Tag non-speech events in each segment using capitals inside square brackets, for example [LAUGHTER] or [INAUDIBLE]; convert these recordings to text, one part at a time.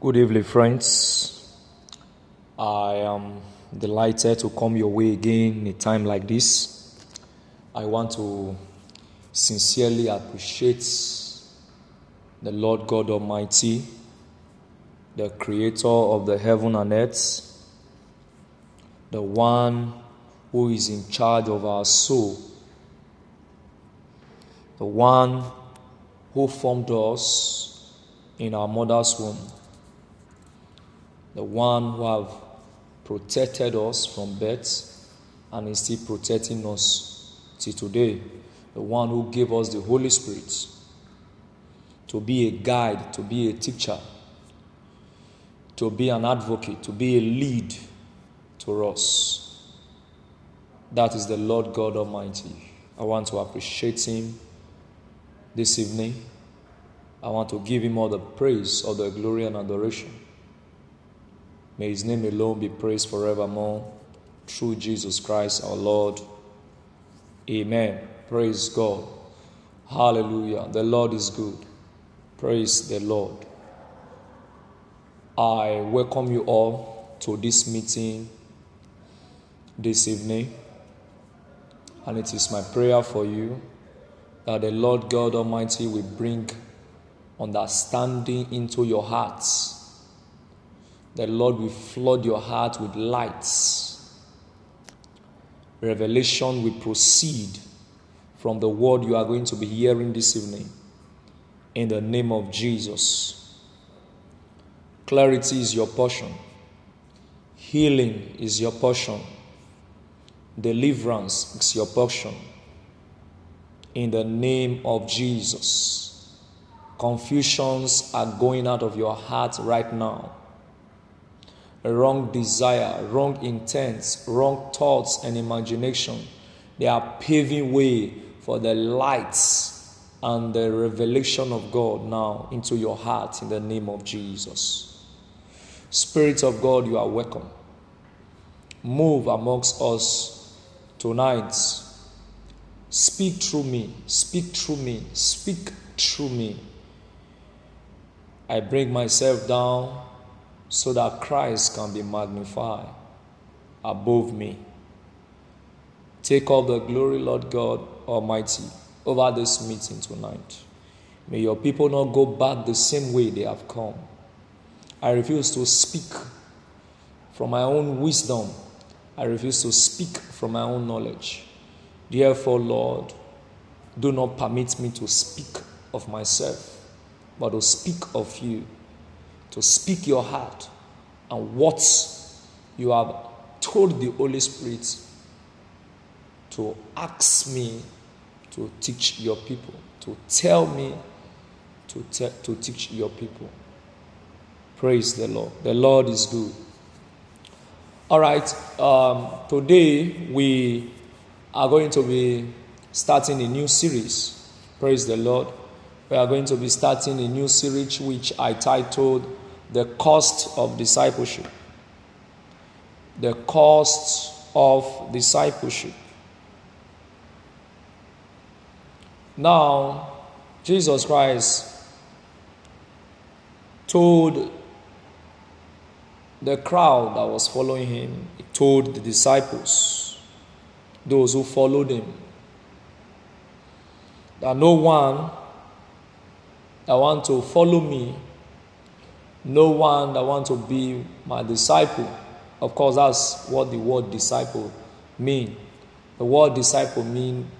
Good evening, friends. I am delighted to come your way again in a time like this. I want to sincerely appreciate the Lord God Almighty, the creator of the heaven and earth, the one who is in charge of our soul, the one who formed us in our mother's womb the one who have protected us from birth and is still protecting us till today, the one who gave us the Holy Spirit to be a guide, to be a teacher, to be an advocate, to be a lead to us. That is the Lord God Almighty. I want to appreciate Him this evening. I want to give Him all the praise, all the glory and adoration. May his name alone be praised forevermore through Jesus Christ our Lord. Amen. Praise God. Hallelujah. The Lord is good. Praise the Lord. I welcome you all to this meeting this evening. And it is my prayer for you that the Lord God Almighty will bring understanding into your hearts the Lord will flood your heart with lights. Revelation will proceed from the word you are going to be hearing this evening. In the name of Jesus. Clarity is your portion, healing is your portion, deliverance is your portion. In the name of Jesus. Confusions are going out of your heart right now wrong desire, wrong intents, wrong thoughts, and imagination. They are paving way for the lights and the revelation of God now into your heart in the name of Jesus. Spirit of God, you are welcome. Move amongst us tonight. Speak through me, speak through me, speak through me. I bring myself down so that Christ can be magnified above me. Take all the glory, Lord God Almighty, over this meeting tonight. May your people not go back the same way they have come. I refuse to speak from my own wisdom. I refuse to speak from my own knowledge. Therefore, Lord, do not permit me to speak of myself, but to speak of you to speak your heart and what you have told the Holy Spirit to ask me to teach your people, to tell me to, te- to teach your people. Praise the Lord. The Lord is good. All right, um, today we are going to be starting a new series. Praise the Lord. We are going to be starting a new series which I titled the cost of discipleship. The cost of discipleship. Now, Jesus Christ told the crowd that was following him, he told the disciples, those who followed him, that no one that want to follow me no one that wants to be my disciple. Of course, that's what the word disciple mean. The word disciple mean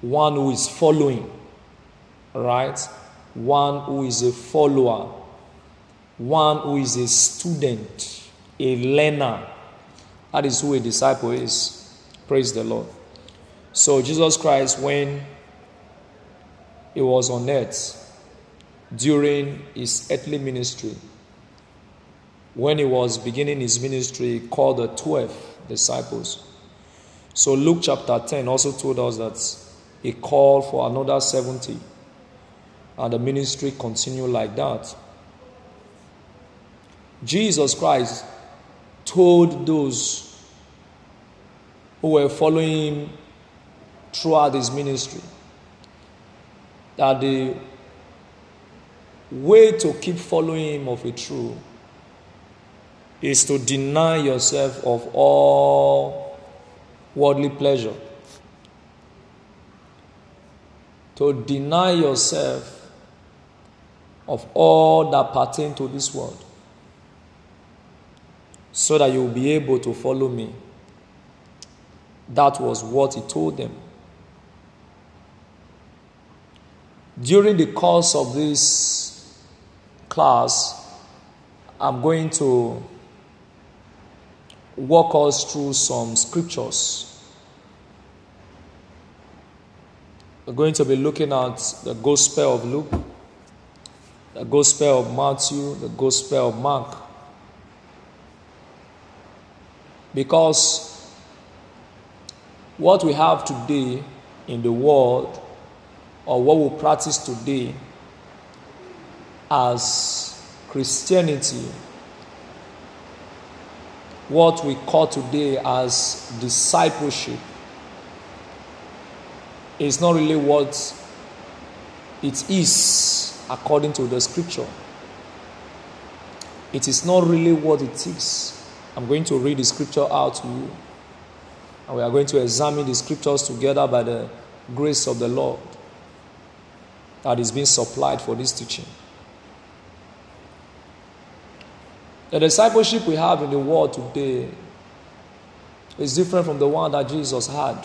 one who is following, right? One who is a follower, one who is a student, a learner. That is who a disciple is. Praise the Lord. So Jesus Christ, when he was on earth, during his earthly ministry, when he was beginning his ministry, he called the 12 disciples. So Luke chapter 10 also told us that he called for another 70. And the ministry continued like that. Jesus Christ told those who were following him throughout his ministry that the way to keep following him of a true is to deny yourself of all worldly pleasure. To deny yourself of all that pertain to this world so that you will be able to follow me. That was what he told them. During the course of this class, I'm going to walk us through some scriptures. We're going to be looking at the Gospel of Luke, the Gospel of Matthew, the Gospel of Mark. Because what we have today in the world, or what we practice today as Christianity, what we call today as discipleship, is not really what it is according to the scripture. It is not really what it is. I'm going to read the scripture out to you. And we are going to examine the scriptures together by the grace of the Lord that is being supplied for this teaching. The discipleship we have in the world today is different from the one that Jesus had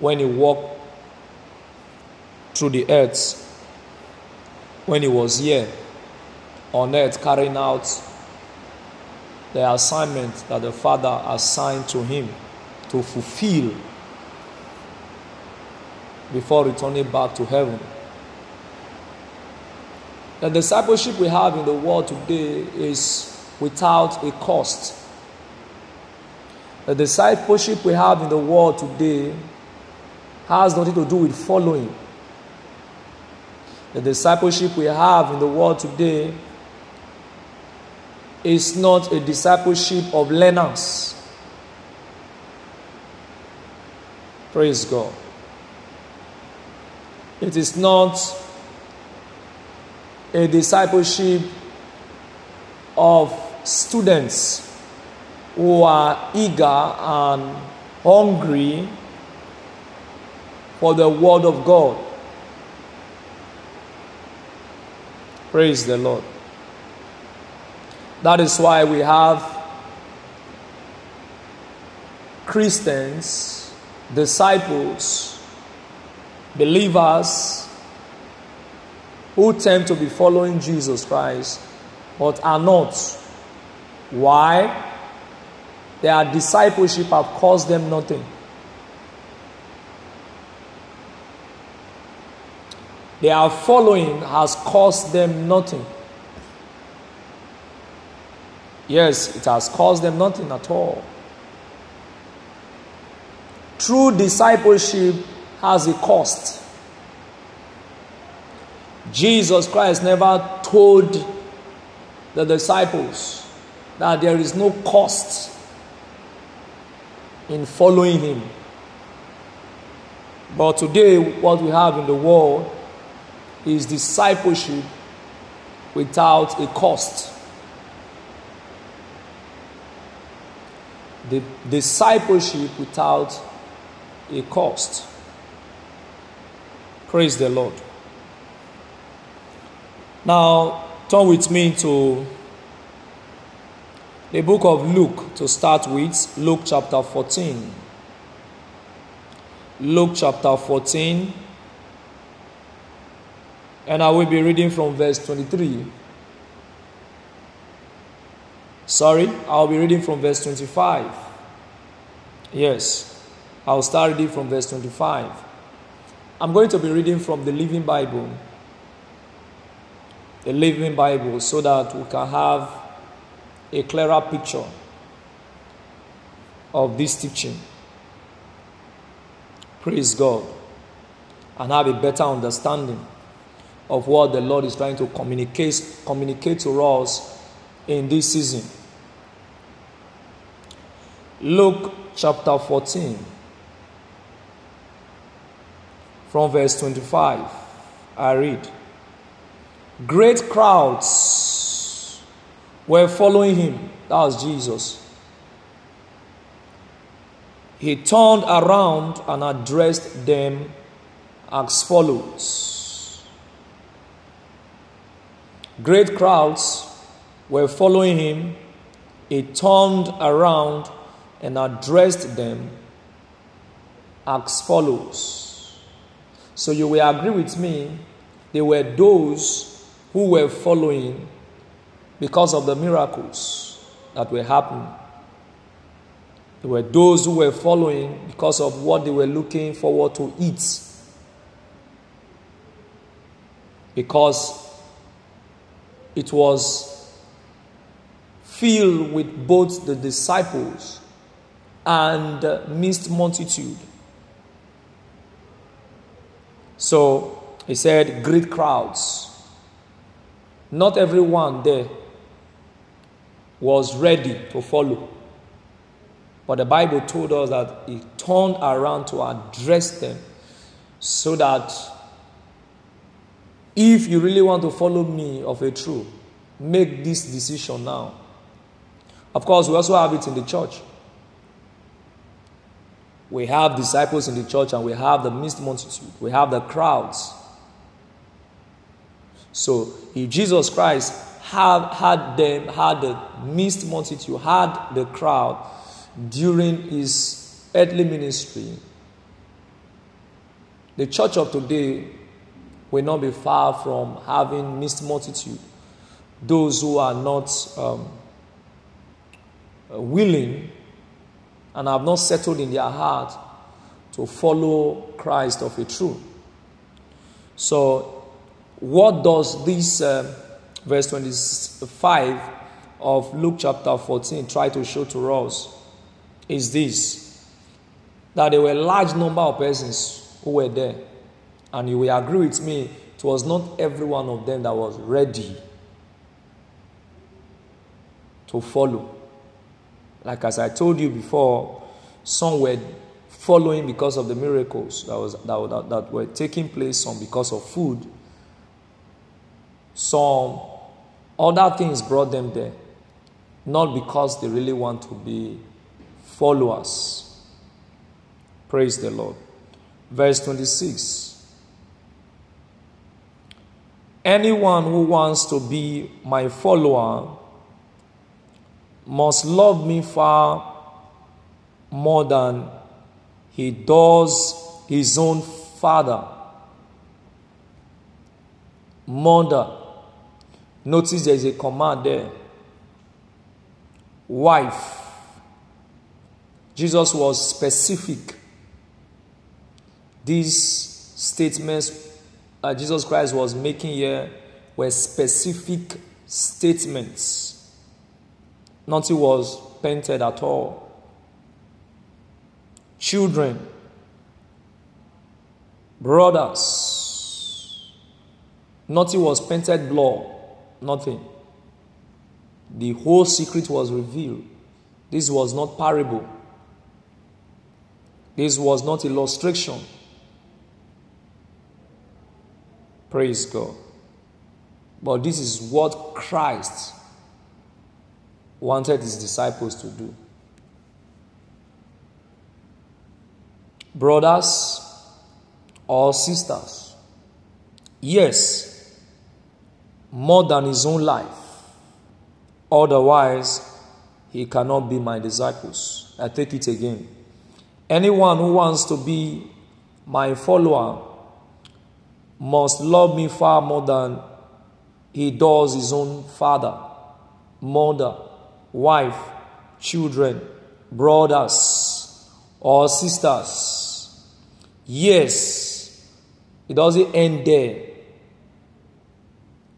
when he walked through the earth, when he was here on earth carrying out the assignment that the Father assigned to him to fulfill before returning back to heaven. The discipleship we have in the world today is without a cost. The discipleship we have in the world today has nothing to do with following. The discipleship we have in the world today is not a discipleship of learners. Praise God. It is not a discipleship of students who are eager and hungry for the Word of God. Praise the Lord. That is why we have Christians, disciples, believers who tend to be following Jesus Christ but are not. Why? Their discipleship have caused them nothing. Their following has cost them nothing. Yes, it has caused them nothing at all. True discipleship has a cost. Jesus Christ never told the disciples that there is no cost in following him. But today, what we have in the world is discipleship without a cost. The discipleship without a cost. Praise the Lord. Now, turn with me to the book of Luke to start with. Luke chapter 14. Luke chapter 14. And I will be reading from verse 23. Sorry, I'll be reading from verse 25. Yes, I'll start reading from verse 25. I'm going to be reading from the Living Bible. The Living Bible, so that we can have a clearer picture of this teaching. Praise God. And have a better understanding of what the Lord is trying to communicate, communicate to us in this season. Luke chapter 14, from verse 25, I read Great crowds were following him. That was Jesus. He turned around and addressed them as follows Great crowds were following him. He turned around and addressed them as follows. So you will agree with me, there were those who were following because of the miracles that were happening. There were those who were following because of what they were looking forward to eat. Because it was filled with both the disciples and mixed multitude. So he said, great crowds. Not everyone there was ready to follow. But the Bible told us that he turned around to address them so that if you really want to follow me of a truth, make this decision now. Of course, we also have it in the church. We have disciples in the church and we have the mixed multitude, we have the crowds. So, if Jesus Christ had, had them, had the mixed multitude, had the crowd, during his earthly ministry, the church of today will not be far from having mixed multitude. Those who are not um, willing and have not settled in their heart to follow Christ of a truth. So, what does this uh, verse 25 of Luke chapter 14 try to show to us? is this that there were a large number of persons who were there. And you will agree with me, it was not every one of them that was ready to follow. Like as I told you before, some were following because of the miracles that, was, that, that, that were taking place, some because of food. Some other things brought them there, not because they really want to be followers. Praise the Lord. Verse 26. Anyone who wants to be my follower must love me far more than he does his own father, mother. Notice there is a command there. Wife Jesus was specific. These statements that Jesus Christ was making here were specific statements. Nothing was painted at all. Children, brothers, nothing was painted blood, nothing. The whole secret was revealed. This was not parable. This was not illustration. Praise God. But this is what Christ wanted his disciples to do. Brothers or sisters, yes, more than his own life. Otherwise, he cannot be my disciples. I take it again. Anyone who wants to be my follower must love me far more than he does his own father, mother, wife, children, brothers, or sisters. Yes, it doesn't end there.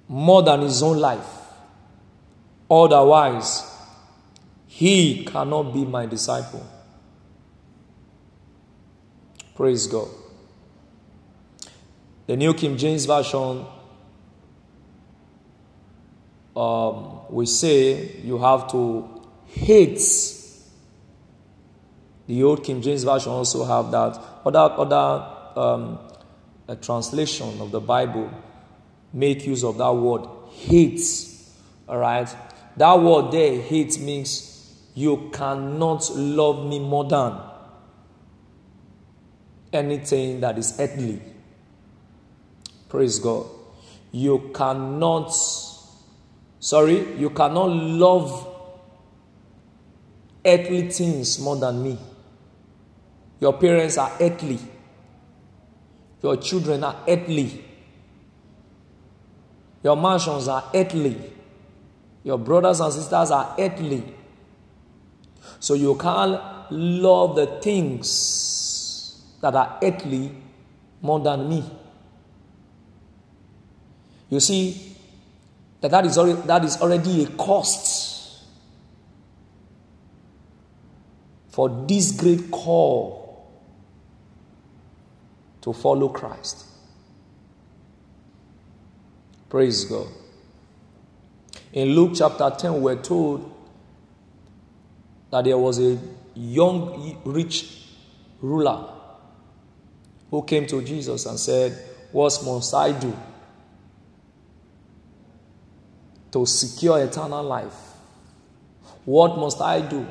More than his own life. Otherwise, he cannot be my disciple. Praise God. The New King James Version um, we say you have to hate. The Old King James Version also have that. Other other um, translation of the Bible make use of that word hate. All right. That word there, hate, means you cannot love me more than anything that is earthly. Praise God. You cannot, sorry, you cannot love earthly things more than me. Your parents are earthly. Your children are earthly. Your mansions are earthly. Your brothers and sisters are earthly. So you can't love the things that are earthly more than me. You see, that, that, is, already, that is already a cost for this great call to follow Christ. Praise God. In Luke chapter 10, we're told that there was a young, rich ruler who came to Jesus and said, What must I do to secure eternal life? What must I do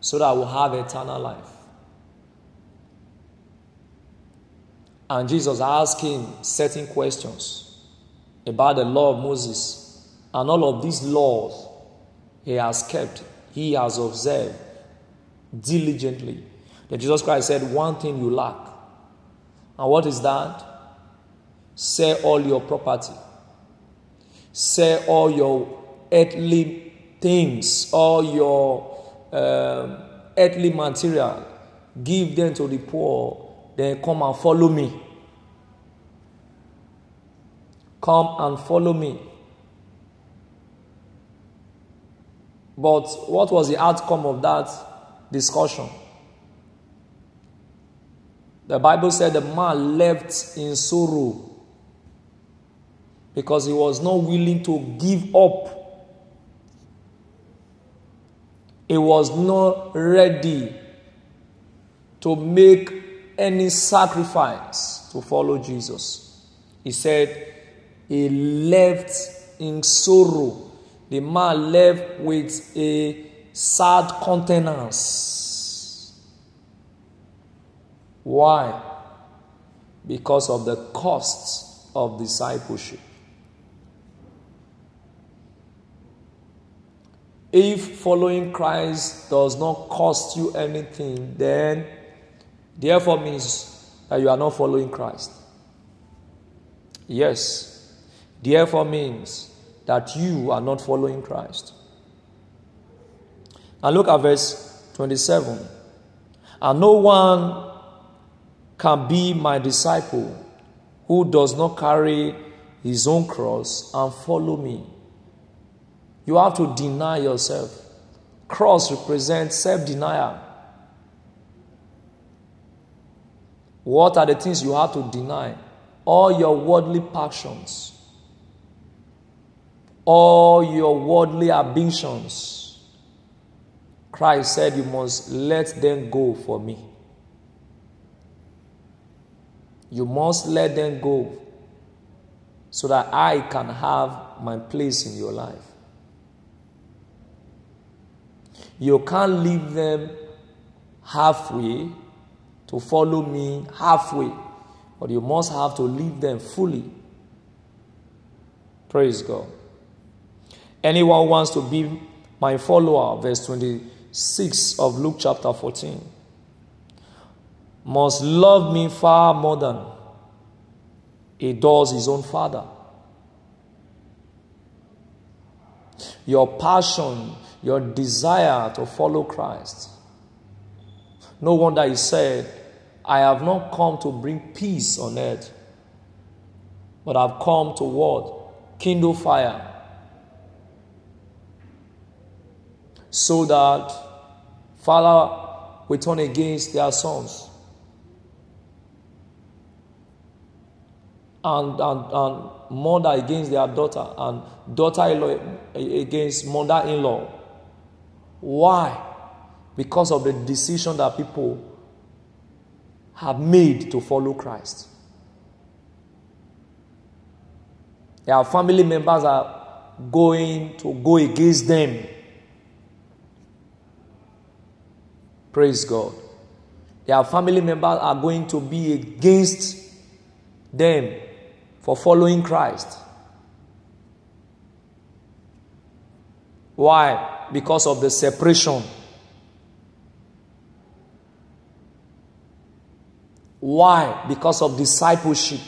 so that I will have eternal life? And Jesus asked him certain questions about the law of Moses and all of these laws he has kept, he has observed diligently. That Jesus Christ said, One thing you lack. And what is that? Sell all your property, sell all your earthly things, all your um, earthly material, give them to the poor, then come and follow me. Come and follow me. But what was the outcome of that discussion? The Bible said the man left in sorrow because he was not willing to give up. He was not ready to make any sacrifice to follow Jesus. He said, he left in sorrow. The man left with a sad countenance. Why? Because of the costs of discipleship. If following Christ does not cost you anything, then therefore means that you are not following Christ. Yes, therefore means that you are not following Christ. Now look at verse 27. And no one can be my disciple who does not carry his own cross and follow me. You have to deny yourself. Cross represents self denial. What are the things you have to deny? All your worldly passions all your worldly ambitions. Christ said, You must let them go for me. You must let them go so that I can have my place in your life. You can't leave them halfway to follow me halfway, but you must have to leave them fully. Praise God. Anyone who wants to be my follower, verse 26 of Luke chapter 14, must love me far more than he does his own father. Your passion, your desire to follow Christ. No wonder he said, I have not come to bring peace on earth, but I've come to what? Kindle fire so that father will turn against their sons. And, and, and mother against their daughter, and daughter in law against mother in law. Why? Because of the decision that people have made to follow Christ. Their family members are going to go against them. Praise God. Their family members are going to be against them for following Christ. Why? Because of the separation. Why? Because of discipleship.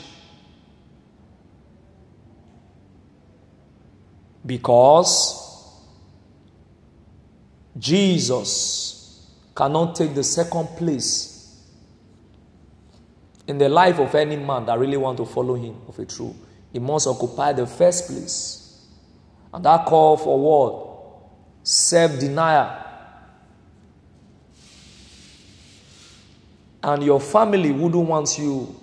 Because Jesus cannot take the second place in the life of any man that really want to follow him of a true. He must occupy the first place. And that call for what? Self-denial. And your family wouldn't want you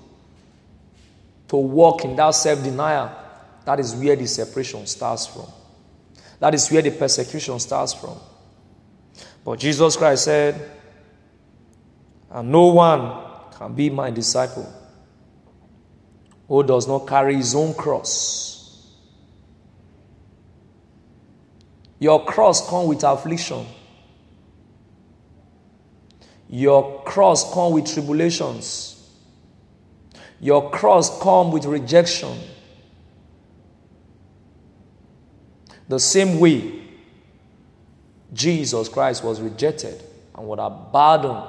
to walk in that self-denial. That is where the separation starts from. That is where the persecution starts from. But Jesus Christ said, and no one can be my disciple who does not carry his own cross. Your cross comes with affliction. Your cross comes with tribulations. Your cross comes with rejection. The same way Jesus Christ was rejected and was abandoned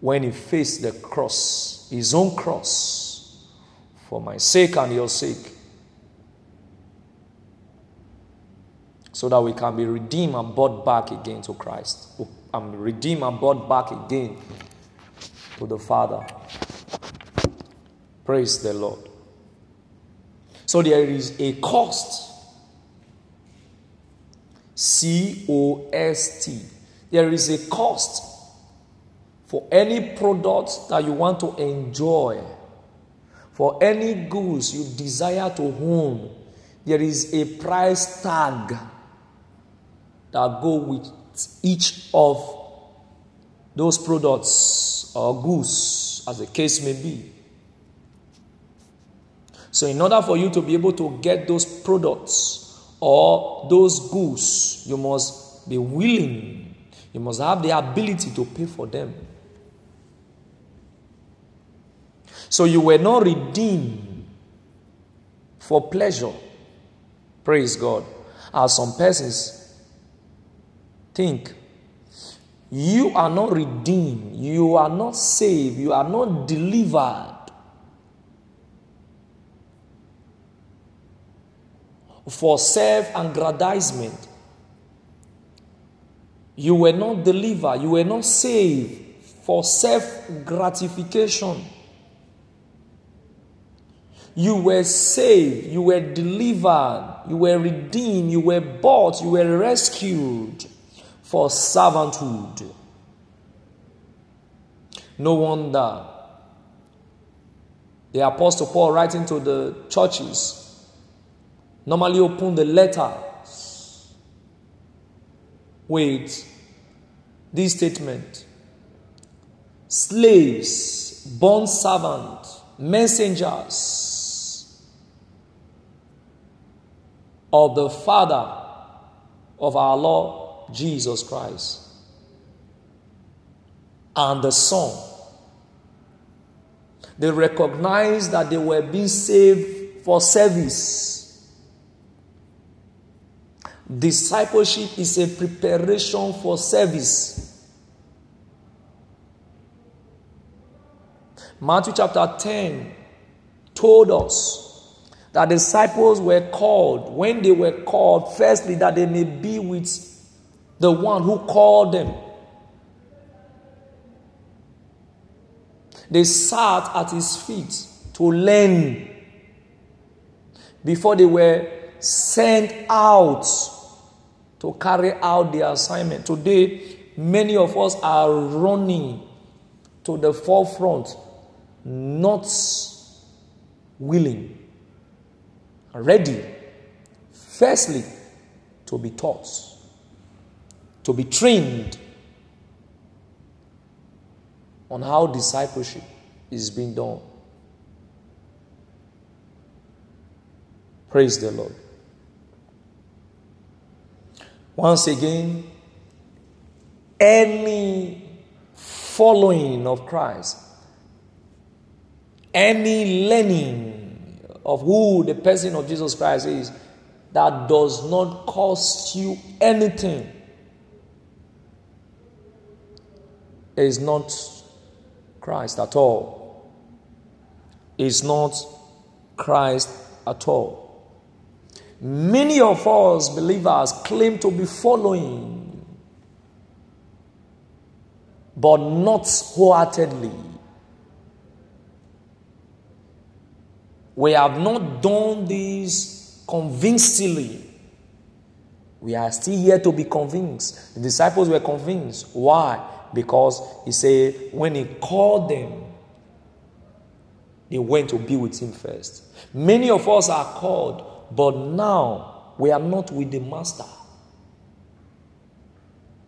when he faced the cross, his own cross, for my sake and your sake, so that we can be redeemed and brought back again to Christ, and redeemed and brought back again to the Father. Praise the Lord. So there is a cost. C O S T. There is a cost for any product that you want to enjoy, for any goods you desire to own, there is a price tag that go with each of those products or goods, as the case may be. So, in order for you to be able to get those products or those goods, you must be willing, you must have the ability to pay for them. So you were not redeemed for pleasure. Praise God. As some persons think, you are not redeemed, you are not saved, you are not delivered for self aggrandizement. You were not delivered, you were not saved for self gratification. You were saved, you were delivered, you were redeemed, you were bought, you were rescued for servanthood. No wonder the Apostle Paul, writing to the churches, normally open the letter with this statement Slaves, bond servants, messengers of the Father of our Lord Jesus Christ and the Son. They recognized that they were being saved for service. Discipleship is a preparation for service. Matthew chapter 10 told us that disciples were called, when they were called, firstly, that they may be with the one who called them. They sat at his feet to learn before they were sent out to carry out their assignment. Today, many of us are running to the forefront, not willing ready, firstly, to be taught, to be trained on how discipleship is being done. Praise the Lord. Once again, any following of Christ, any learning of who the person of Jesus Christ is, that does not cost you anything is not Christ at all. Is not Christ at all. Many of us believers claim to be following, but not wholeheartedly. We have not done this convincingly. We are still here to be convinced. The disciples were convinced. Why? Because he said, when he called them, they went to be with him first. Many of us are called, but now we are not with the master.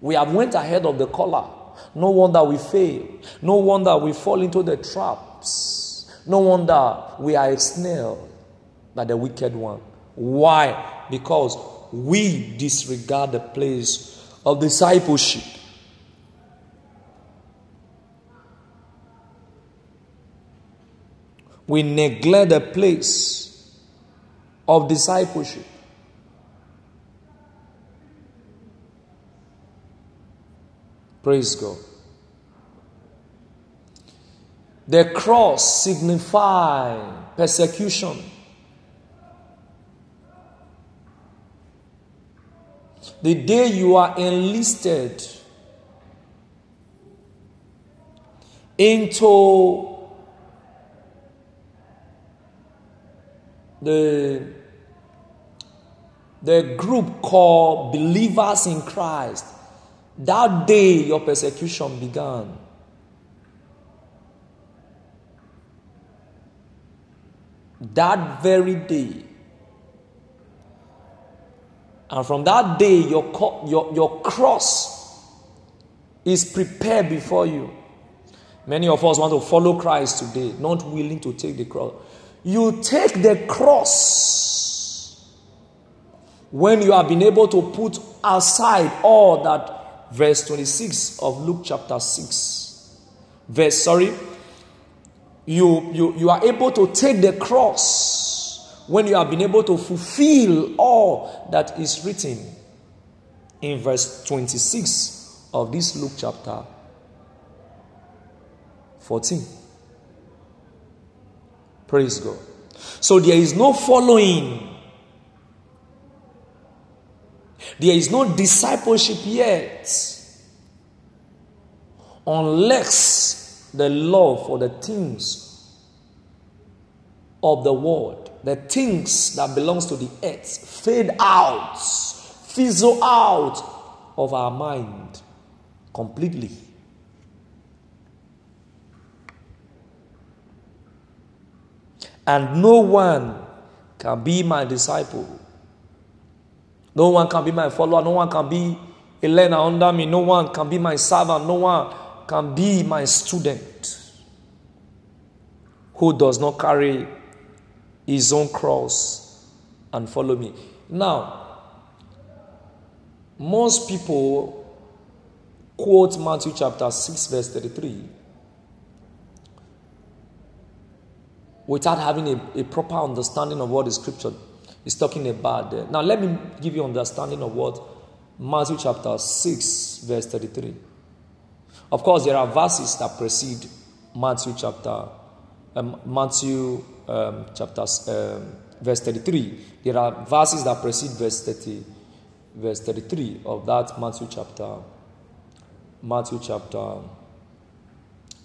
We have went ahead of the collar. No wonder we fail. No wonder we fall into the traps. No wonder we are snared by the wicked one. Why? Because we disregard the place of discipleship. we neglect the place of discipleship. Praise God. The cross signifies persecution. The day you are enlisted into the, the group called Believers in Christ, that day your persecution began. That very day. And from that day, your, your, your cross is prepared before you. Many of us want to follow Christ today, not willing to take the cross. You take the cross when you have been able to put aside all that. Verse 26 of Luke chapter 6. Verse, sorry. You, you, you are able to take the cross when you have been able to fulfill all that is written in verse 26 of this Luke chapter 14. Praise God. So there is no following. There is no discipleship yet. Unless the love for the things of the world, the things that belongs to the earth, fade out, fizzle out of our mind completely. And no one can be my disciple. No one can be my follower. No one can be a learner under me. No one can be my servant. No one can be my student who does not carry his own cross and follow me. Now, most people quote Matthew chapter 6, verse 33 without having a, a proper understanding of what the scripture is talking about there. Now, let me give you understanding of what Matthew chapter 6, verse 33. Of course, there are verses that precede Matthew chapter um, Matthew um, chapter um, verse 33. There are verses that precede verse 30, verse 33 of that Matthew chapter Matthew chapter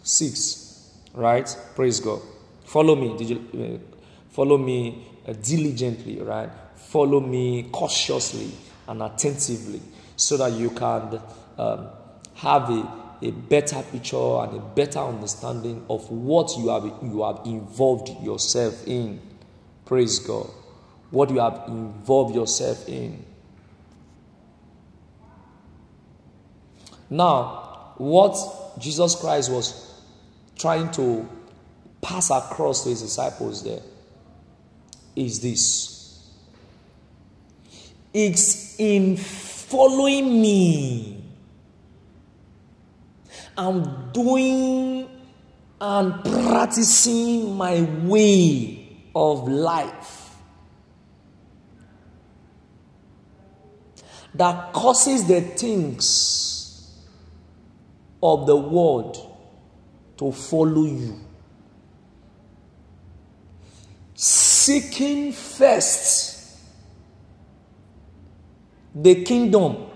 6. Right? Praise God. Follow me, Did you uh, follow me diligently, right? Follow me cautiously and attentively so that you can um, have a, a better picture and a better understanding of what you have, you have involved yourself in. Praise God. What you have involved yourself in. Now, what Jesus Christ was trying to pass across to his disciples there is this It's in following me. I'm doing and practicing my way of life that causes the things of the world to follow you. Seeking first the kingdom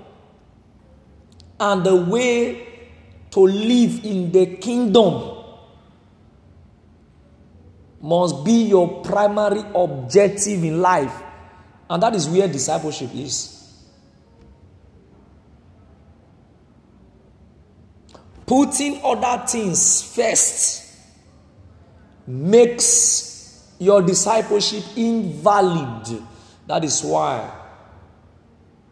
and the way to live in the kingdom must be your primary objective in life. And that is where discipleship is. Putting other things first makes your discipleship invalid. That is why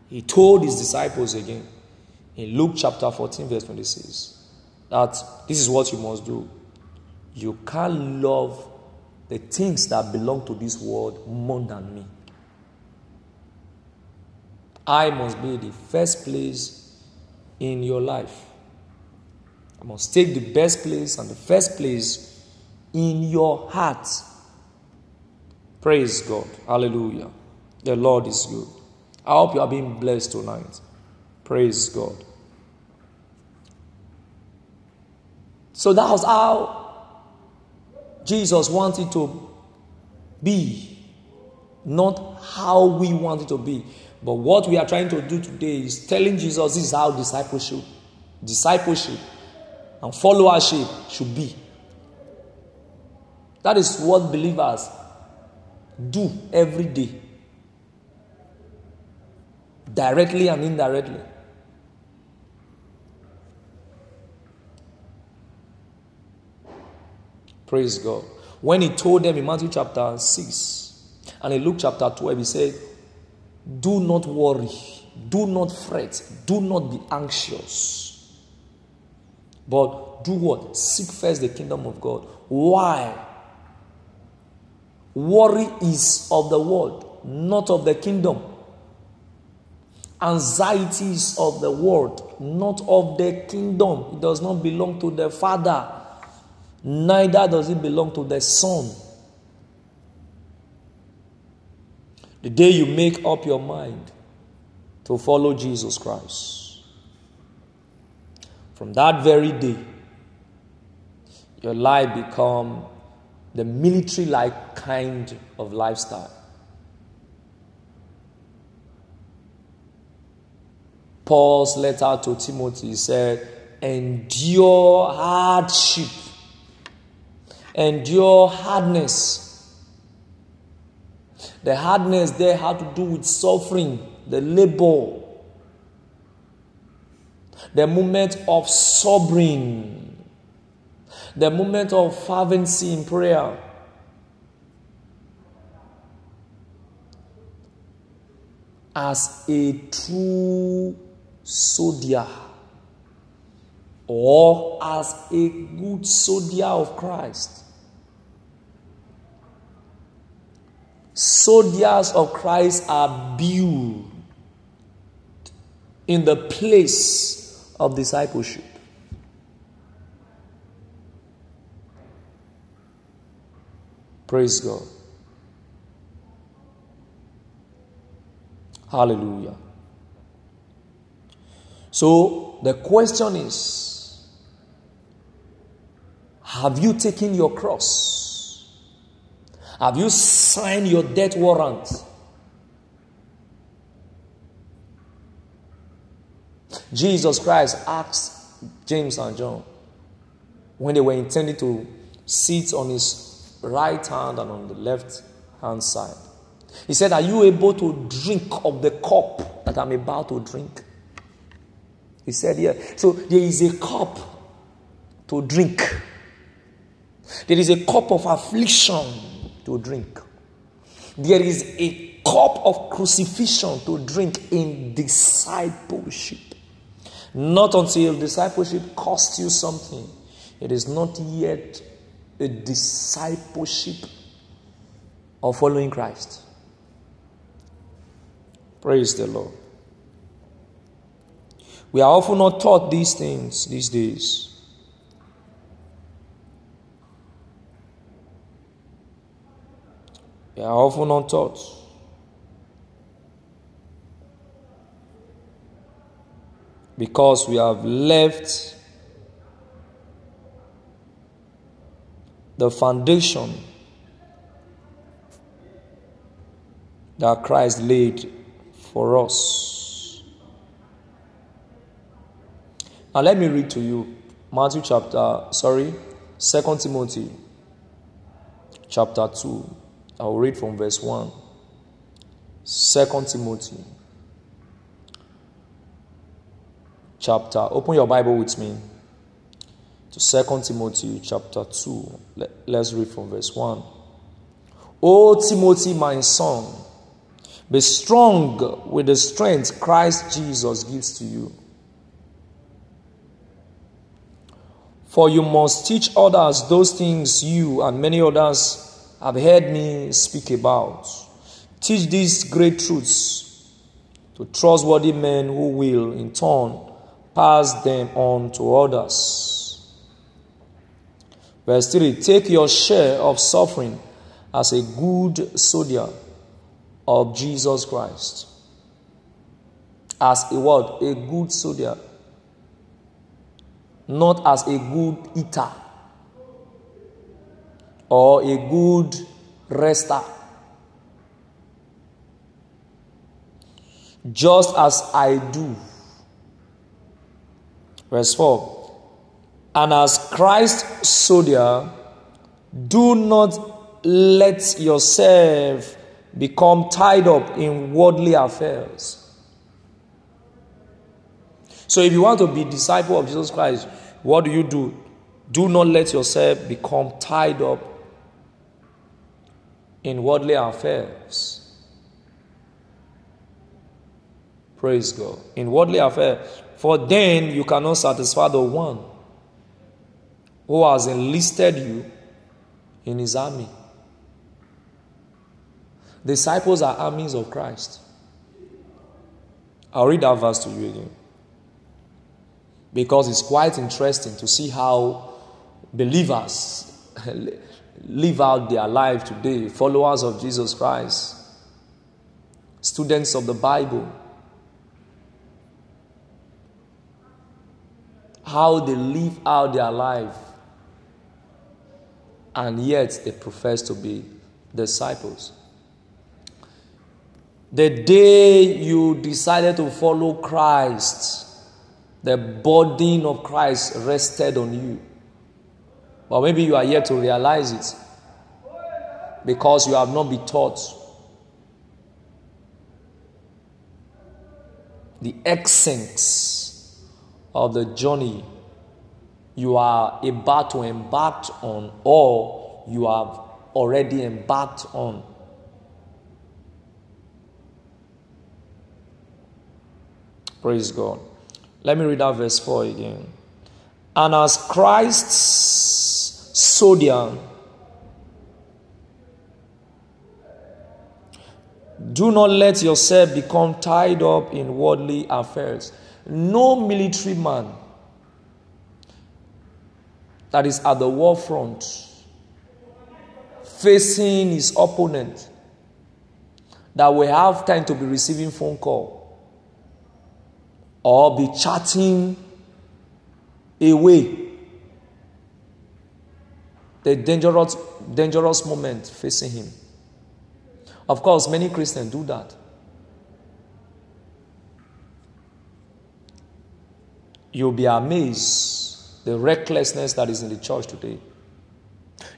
he told his disciples again in Luke chapter 14, verse 26, that this is what you must do. You can't love the things that belong to this world more than me. I must be the first place in your life. I must take the best place and the first place in your heart. Praise God. Hallelujah. The Lord is good. I hope you are being blessed tonight. Praise God. So that was how Jesus wanted to be, not how we want it to be. But what we are trying to do today is telling Jesus this is how discipleship, discipleship and followership should be. That is what believers do every day, directly and indirectly. Praise God. When he told them in Matthew chapter 6 and in Luke chapter 12, he said, Do not worry, do not fret, do not be anxious. But do what? Seek first the kingdom of God. Why? Worry is of the world, not of the kingdom. Anxieties of the world, not of the kingdom. It does not belong to the Father, neither does it belong to the Son. The day you make up your mind to follow Jesus Christ, from that very day, your life become the military-like kind of lifestyle. Paul's letter to Timothy said, endure hardship, endure hardness. The hardness there had to do with suffering, the labor, the moment of sobering, the moment of fervency in prayer. As a true soldier or as a good soldier of Christ. Soldiers of Christ are built in the place of discipleship. Praise God. Hallelujah. So the question is Have you taken your cross? Have you signed your death warrant? Jesus Christ asked James and John when they were intending to sit on his right hand and on the left hand side. He said, Are you able to drink of the cup that I'm about to drink? He said, Yeah. So there is a cup to drink, there is a cup of affliction to drink, there is a cup of crucifixion to drink in discipleship. Not until discipleship costs you something. It is not yet a discipleship of following Christ. Praise the Lord. We are often not taught these things these days. We are often not taught. Because we have left the foundation that Christ laid for us. Now let me read to you Matthew chapter, sorry, Second Timothy chapter 2. I will read from verse 1. Second Timothy chapter. Open your Bible with me to Second Timothy chapter 2. Let's read from verse 1. O Timothy, my son, be strong with the strength Christ Jesus gives to you. For you must teach others those things you and many others have heard me speak about. Teach these great truths to trustworthy men who will, in turn, pass them on to others. Verse 3 Take your share of suffering as a good soldier of Jesus Christ. As a what? A good soldier. Not as a good eater or a good rester. Just as I do. Verse 4 And as Christ soldier, do not let yourself become tied up in worldly affairs. So, if you want to be disciple of Jesus Christ, what do you do? Do not let yourself become tied up in worldly affairs. Praise God. In worldly affairs. For then you cannot satisfy the one who has enlisted you in his army. Disciples are armies of Christ. I'll read that verse to you again. Because it's quite interesting to see how believers [LAUGHS] live out their life today, followers of Jesus Christ, students of the Bible, how they live out their life, and yet they profess to be disciples. The day you decided to follow Christ, the burden of Christ rested on you. But maybe you are yet to realize it because you have not been taught the essence of the journey you are about to embark on or you have already embarked on. Praise God. Let me read that verse 4 again. And as Christ's soldier, do not let yourself become tied up in worldly affairs. No military man that is at the war front facing his opponent that will have time to be receiving phone call or be chatting away the dangerous, dangerous moment facing him. Of course, many Christians do that. You'll be amazed the recklessness that is in the church today.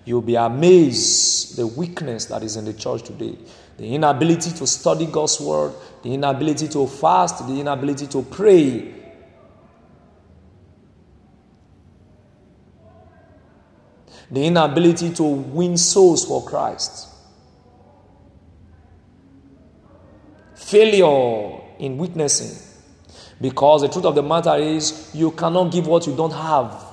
You'll be amazed the weakness that is in the church today the inability to study God's word, the inability to fast, the inability to pray. The inability to win souls for Christ. Failure in witnessing. Because the truth of the matter is, you cannot give what you don't have.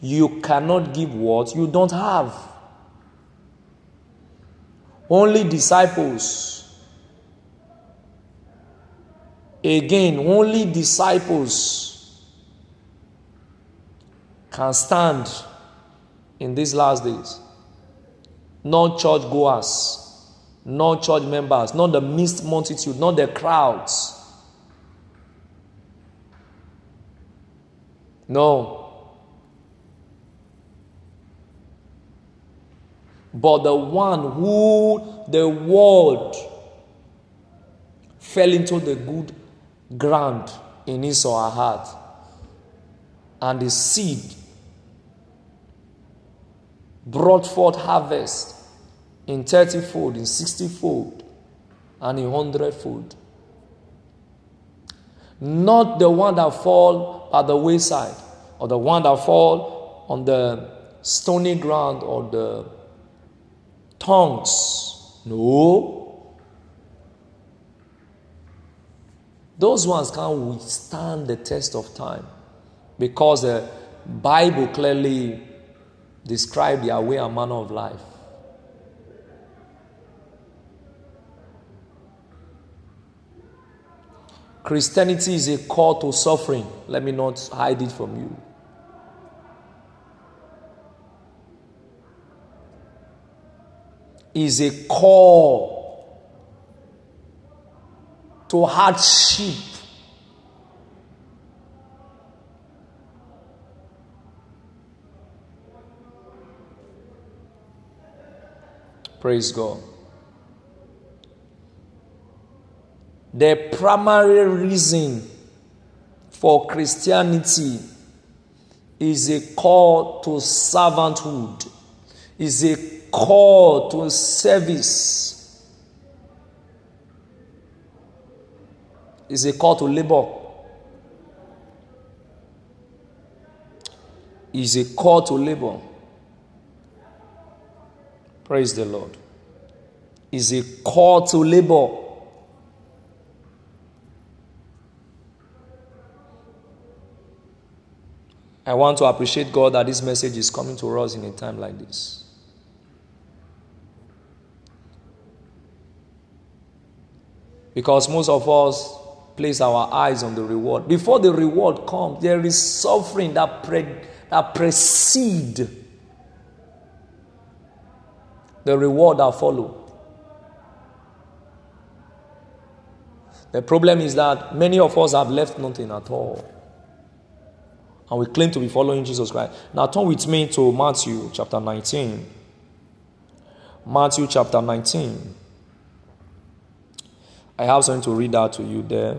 You cannot give what you don't have. Only disciples. Again, only disciples can stand in these last days. Not church goers, not church members, not the mixed multitude, not the crowds. No. But the one who the word fell into the good ground in his or her heart, and the seed brought forth harvest in 30 fold, in 60 fold, and in 100 fold. Not the one that fall at the wayside, or the one that fall on the stony ground or the tongues. No. Those ones can't withstand the test of time because the Bible clearly describes their way and manner of life. Christianity is a call to suffering. Let me not hide it from you. is a call to hardship. Praise God. The primary reason for Christianity is a call to servanthood, is a call to service is a call to labor is a call to labor. Praise the lord. Is a call to labor I want to appreciate God that this message is coming to us in a time like this. Because most of us place our eyes on the reward. Before the reward comes, there is suffering that, pre- that precede the reward that follow. The problem is that many of us have left nothing at all. And we claim to be following Jesus Christ. Now turn with me to Matthew chapter 19. Matthew chapter 19. I have something to read out to you there.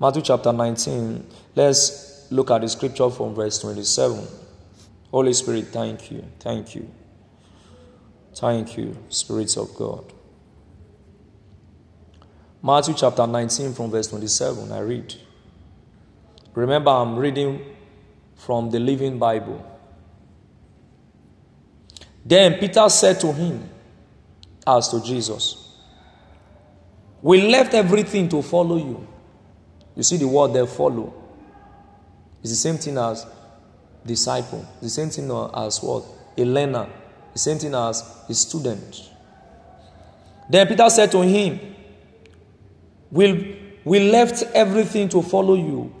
Matthew chapter 19. Let's look at the scripture from verse 27. Holy Spirit, thank you. Thank you. Thank you, spirits of God. Matthew chapter 19 from verse 27. I read. Remember, I'm reading from the Living Bible. Then Peter said to him, as to Jesus. We left everything to follow you. You see the word there, follow. It's the same thing as disciple. It's the same thing as what? A learner. The same thing as a student. Then Peter said to him, we, we left everything to follow you.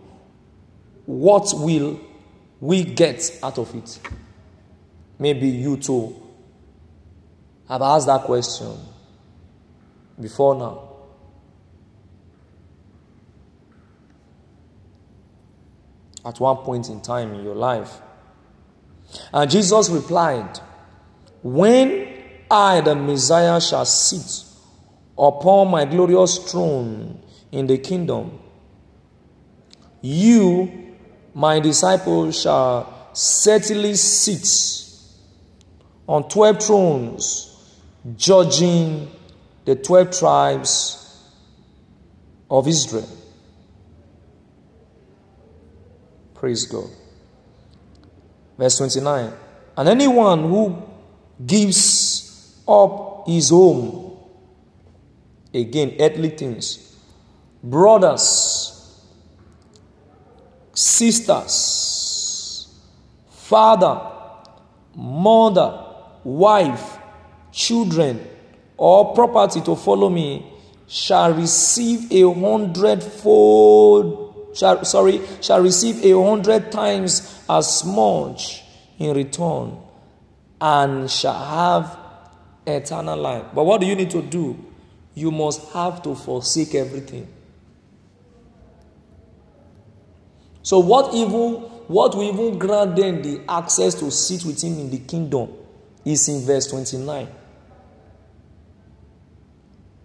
What will we get out of it? Maybe you too have asked that question before now. At one point in time in your life. And Jesus replied, When I, the Messiah, shall sit upon my glorious throne in the kingdom, you, my disciples, shall certainly sit on 12 thrones judging the 12 tribes of Israel. Praise God. Verse 29 And anyone who gives up his home, again, earthly things, brothers, sisters, father, mother, wife, children, or property to follow me shall receive a hundredfold, shall, sorry, shall receive a hundred times as much in return and shall have eternal life. But what do you need to do? You must have to forsake everything. So, what even what will even grant them the access to sit with him in the kingdom is in verse 29.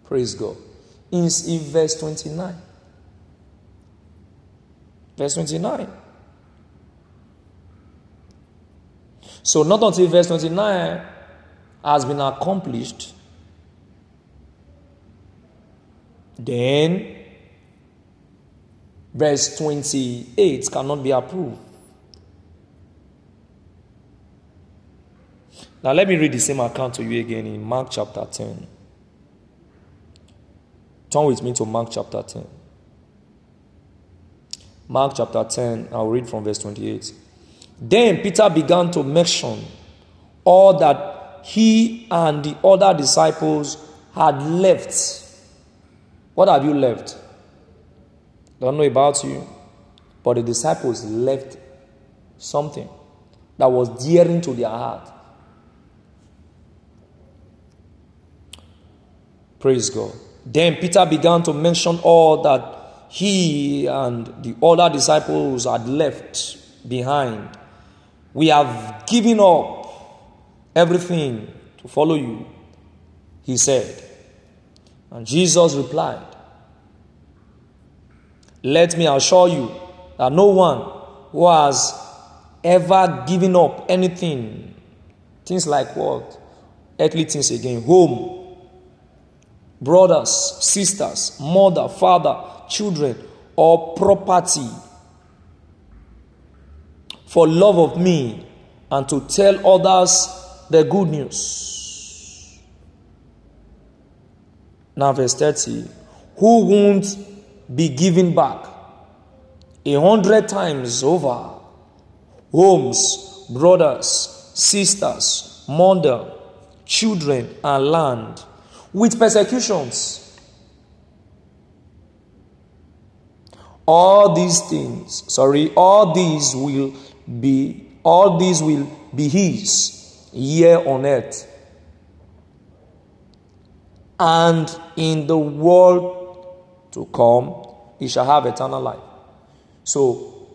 Praise God. Is in verse 29. Verse 29. So, not until verse 29 has been accomplished, then verse 28 cannot be approved. Now, let me read the same account to you again in Mark chapter 10. Turn with me to Mark chapter 10. Mark chapter 10, I'll read from verse 28. Then Peter began to mention all that he and the other disciples had left. What have you left? Don't know about you, but the disciples left something that was dearing to their heart. Praise God. Then Peter began to mention all that he and the other disciples had left behind. We have given up everything to follow you, he said. And Jesus replied, Let me assure you that no one who has ever given up anything, things like what? Earthly things again, home, brothers, sisters, mother, father, children, or property for love of me and to tell others the good news. Now, verse 30 Who won't be given back a hundred times over homes, brothers, sisters, mother, children, and land with persecutions? All these things, sorry, all these will be all these will be his here on earth and in the world to come he shall have eternal life so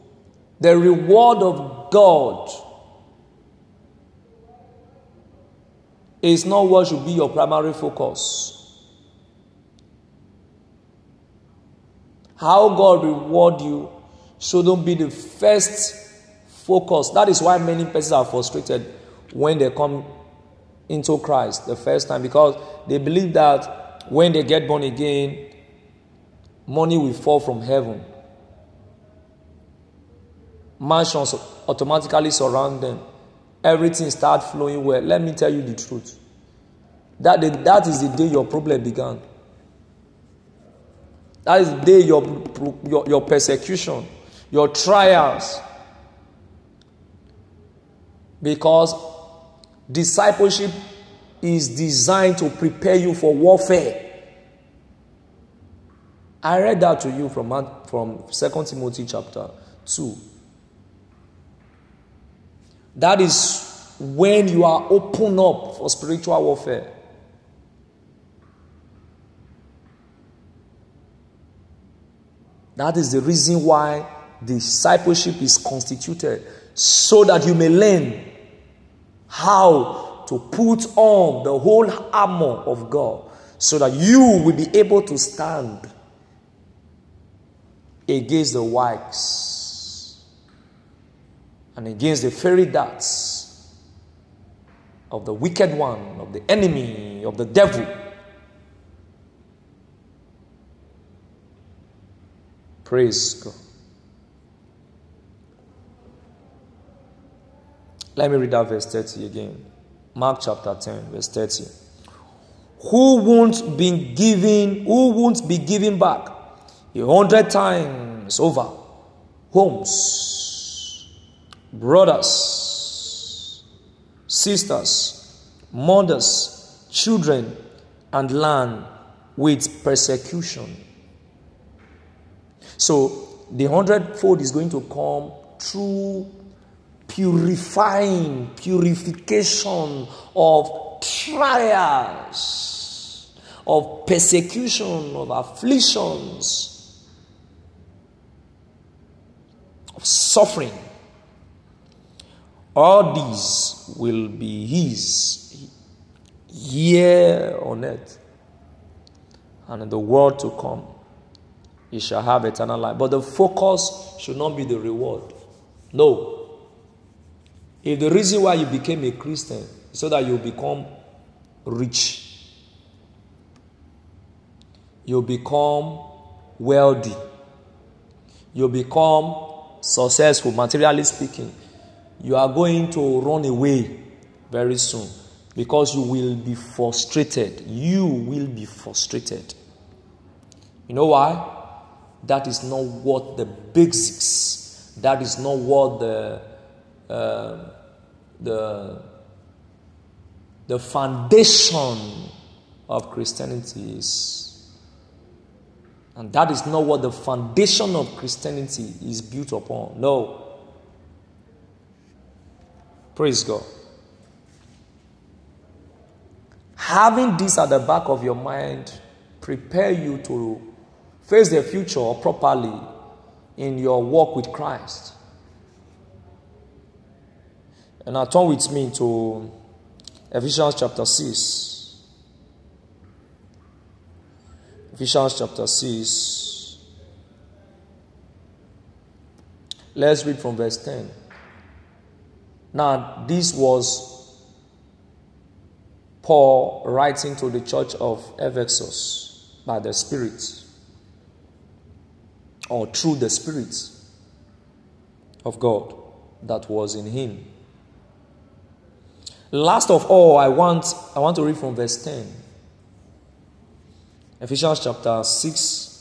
the reward of god is not what should be your primary focus how god reward you shouldn't be the first Focus. That is why many persons are frustrated when they come into Christ the first time because they believe that when they get born again, money will fall from heaven. Mansions automatically surround them. Everything start flowing well. Let me tell you the truth. That, that is the day your problem began. That is the day your, your, your persecution, your trials, because discipleship is designed to prepare you for warfare. I read that to you from, from 2 Timothy chapter 2. That is when you are open up for spiritual warfare. That is the reason why discipleship is constituted so that you may learn how to put on the whole armor of God so that you will be able to stand against the wiles and against the fairy darts of the wicked one, of the enemy, of the devil. Praise God. Let me read that verse 30 again. Mark chapter 10, verse 30. Who won't be given, who won't be given back hundred times over homes, brothers, sisters, mothers, children, and land with persecution. So the hundredfold is going to come through purifying, purification of trials, of persecution, of afflictions, of suffering. All these will be His here on earth and in the world to come. He shall have eternal life. But the focus should not be the reward. No. If the reason why you became a Christian is so that you become rich, you become wealthy, you become successful, materially speaking, you are going to run away very soon because you will be frustrated. You will be frustrated. You know why? That is not what the basics, that is not what the uh, the, the foundation of Christianity is. And that is not what the foundation of Christianity is built upon. No. Praise God. Having this at the back of your mind prepare you to face the future properly in your walk with Christ. And now turn with me to Ephesians chapter 6. Ephesians chapter 6. Let's read from verse 10. Now, this was Paul writing to the church of Ephesus by the Spirit, or through the Spirit of God that was in him. Last of all, I want, I want to read from verse 10. Ephesians chapter 6,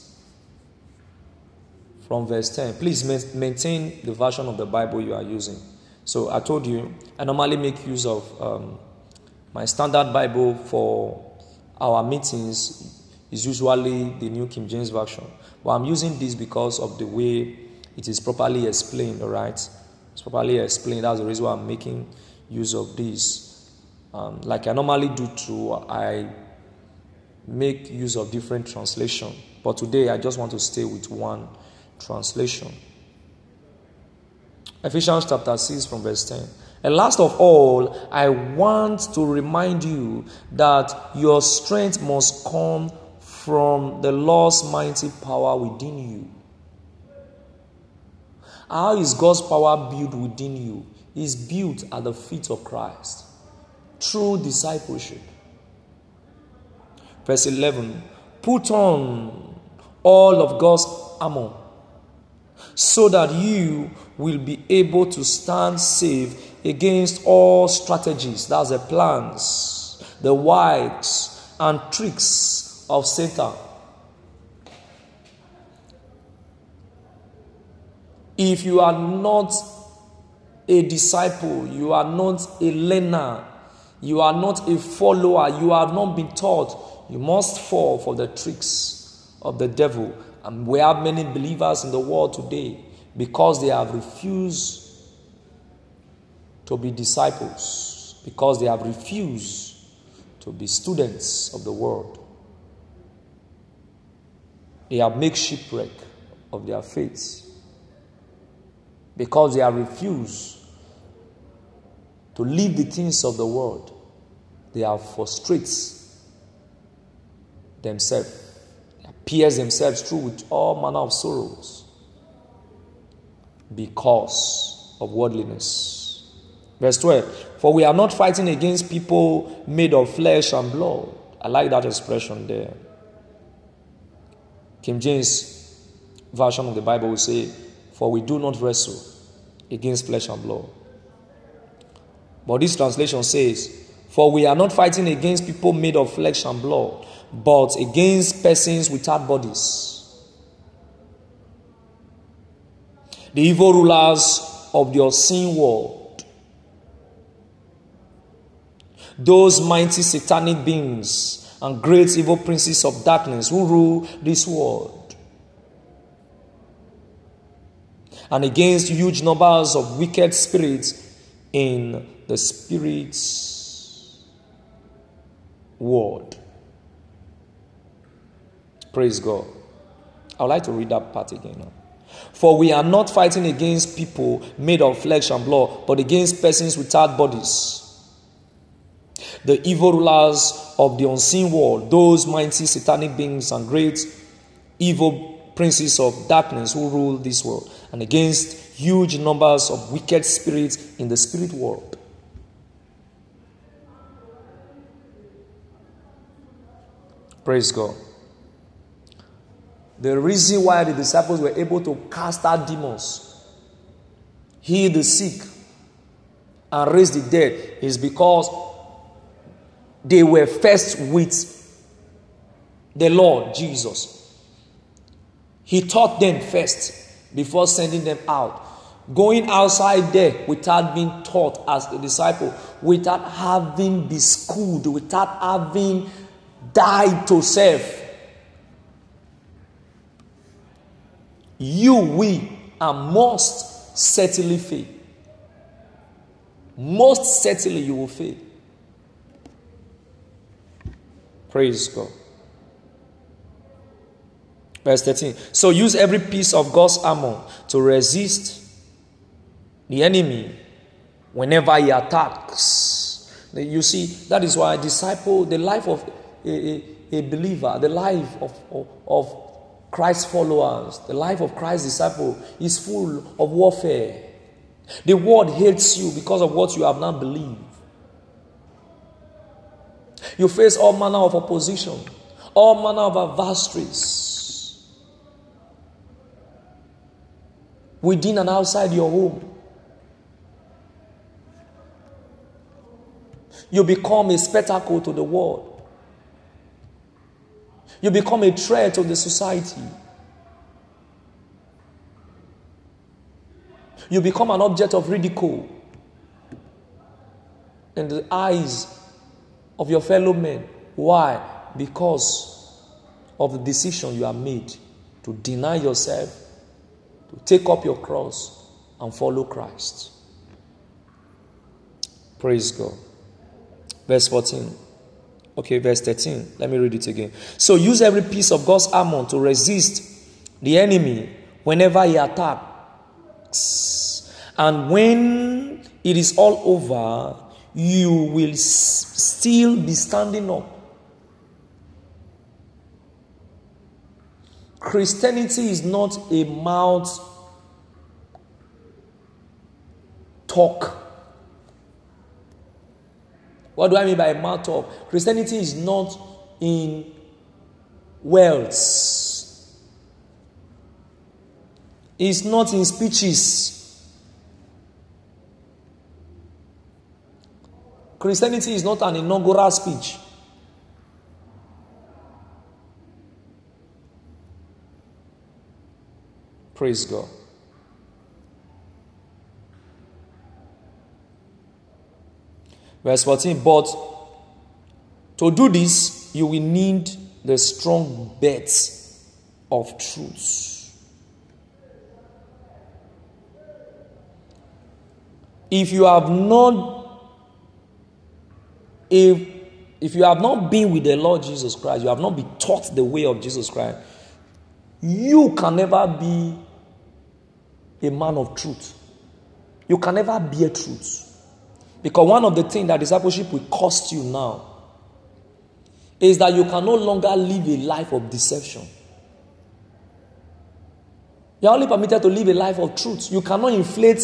from verse 10. Please maintain the version of the Bible you are using. So I told you, I normally make use of um, my standard Bible for our meetings is usually the New King James Version. But I'm using this because of the way it is properly explained, all right? It's properly explained. That's the reason why I'm making use of this. Um, like I normally do too, I make use of different translation. But today I just want to stay with one translation. Ephesians chapter 6 from verse 10. And last of all, I want to remind you that your strength must come from the Lord's mighty power within you. How is God's power built within you? is built at the feet of Christ through discipleship. Verse 11 Put on all of God's armor so that you will be able to stand safe against all strategies, that's the plans, the wiles, and tricks of Satan. If you are not a disciple, you are not a learner, you are not a follower, you have not been taught, you must fall for the tricks of the devil. And we have many believers in the world today because they have refused to be disciples, because they have refused to be students of the world. They have made shipwreck of their faith because they have refused to leave the things of the world. They have frustrated themselves, pierce themselves through with all manner of sorrows because of worldliness. Verse 12 For we are not fighting against people made of flesh and blood. I like that expression there. King James version of the Bible will say, For we do not wrestle against flesh and blood. But this translation says, For we are not fighting against people made of flesh and blood, but against persons without bodies. The evil rulers of the unseen world. those mighty satanic beings and great evil princes of darkness who rule this world, and against huge numbers of wicked spirits in the spirits world. Praise God. I would like to read that part again. For we are not fighting against people made of flesh and blood, but against persons without bodies. The evil rulers of the unseen world, those mighty satanic beings and great evil princes of darkness who rule this world, and against huge numbers of wicked spirits in the spirit world. Praise God. The reason why the disciples were able to cast out demons, heal the sick, and raise the dead is because they were first with the Lord Jesus. He taught them first before sending them out. Going outside there without being taught as a disciple, without having been schooled, without having died to self you, we, and most certainly fail. Most certainly you will fail. Praise God. Verse 13. So use every piece of God's armor to resist the enemy whenever he attacks. You see, that is why a disciple, the life of a, a, a believer, the life of, of, of Christ followers, the life of Christ's disciple is full of warfare. The world hates you because of what you have not believed. You face all manner of opposition, all manner of adversaries within and outside your home. You become a spectacle to the world. You become a threat to the society. You become an object of ridicule in the eyes of your fellow men. Why? Because of the decision you have made to deny yourself, to take up your cross, and follow Christ. Praise God. Verse 14. Okay, verse 13. Let me read it again. So use every piece of God's armor to resist the enemy whenever he attacks. And when it is all over, you will s- still be standing up. Christianity is not a mouth talk what do I mean by mouth talk? Christianity is not in words. It's not in speeches. Christianity is not an inaugural speech. Praise God. Verse 14, but to do this, you will need the strong beds of truth. If you have not, if if you have not been with the Lord Jesus Christ, you have not been taught the way of Jesus Christ, you can never be a man of truth. You can never be a truth. Because one of the things that discipleship will cost you now is that you can no longer live a life of deception. You are only permitted to live a life of truth. You cannot inflate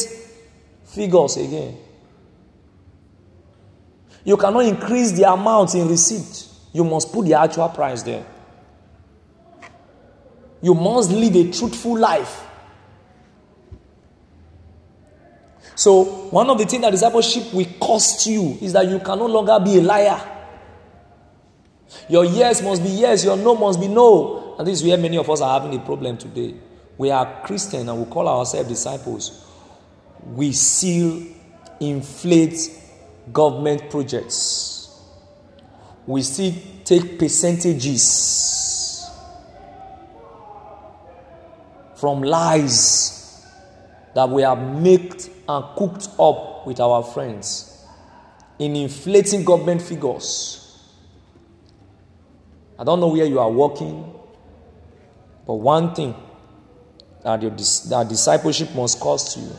figures again. You cannot increase the amount in receipt. You must put the actual price there. You must live a truthful life. So, one of the things that discipleship will cost you is that you can no longer be a liar. Your yes must be yes, your no must be no. And this is where many of us are having a problem today. We are Christian and we call ourselves disciples. We still inflate government projects. We still take percentages from lies that we have made and cooked up with our friends in inflating government figures. I don't know where you are working, but one thing that, your, that discipleship must cost you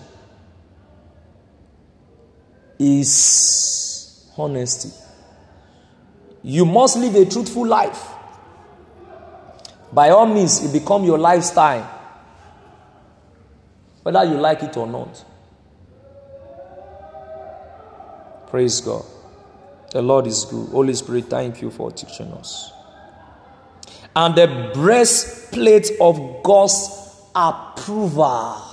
is honesty. You must live a truthful life. By all means, it become your lifestyle, whether you like it or not. Praise God. The Lord is good. Holy Spirit, thank you for teaching us. And the breastplate of God's approval.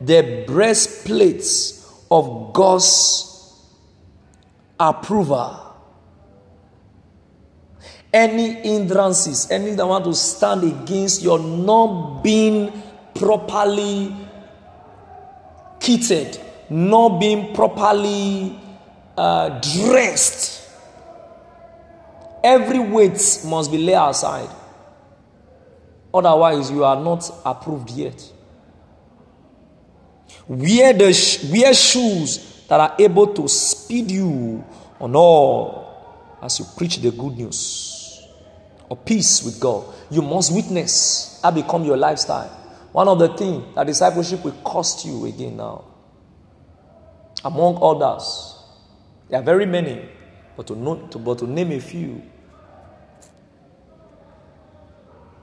the breastplate of God's approval. Any hindrances, any that want to stand against your not being properly kitted, not being properly uh, dressed, every weight must be laid aside. Otherwise, you are not approved yet. Wear, the, wear shoes that are able to speed you on all as you preach the good news of peace with God. You must witness. That become your lifestyle. One of the things that discipleship will cost you again now. Among others, there are very many, but to, know, to, but to name a few.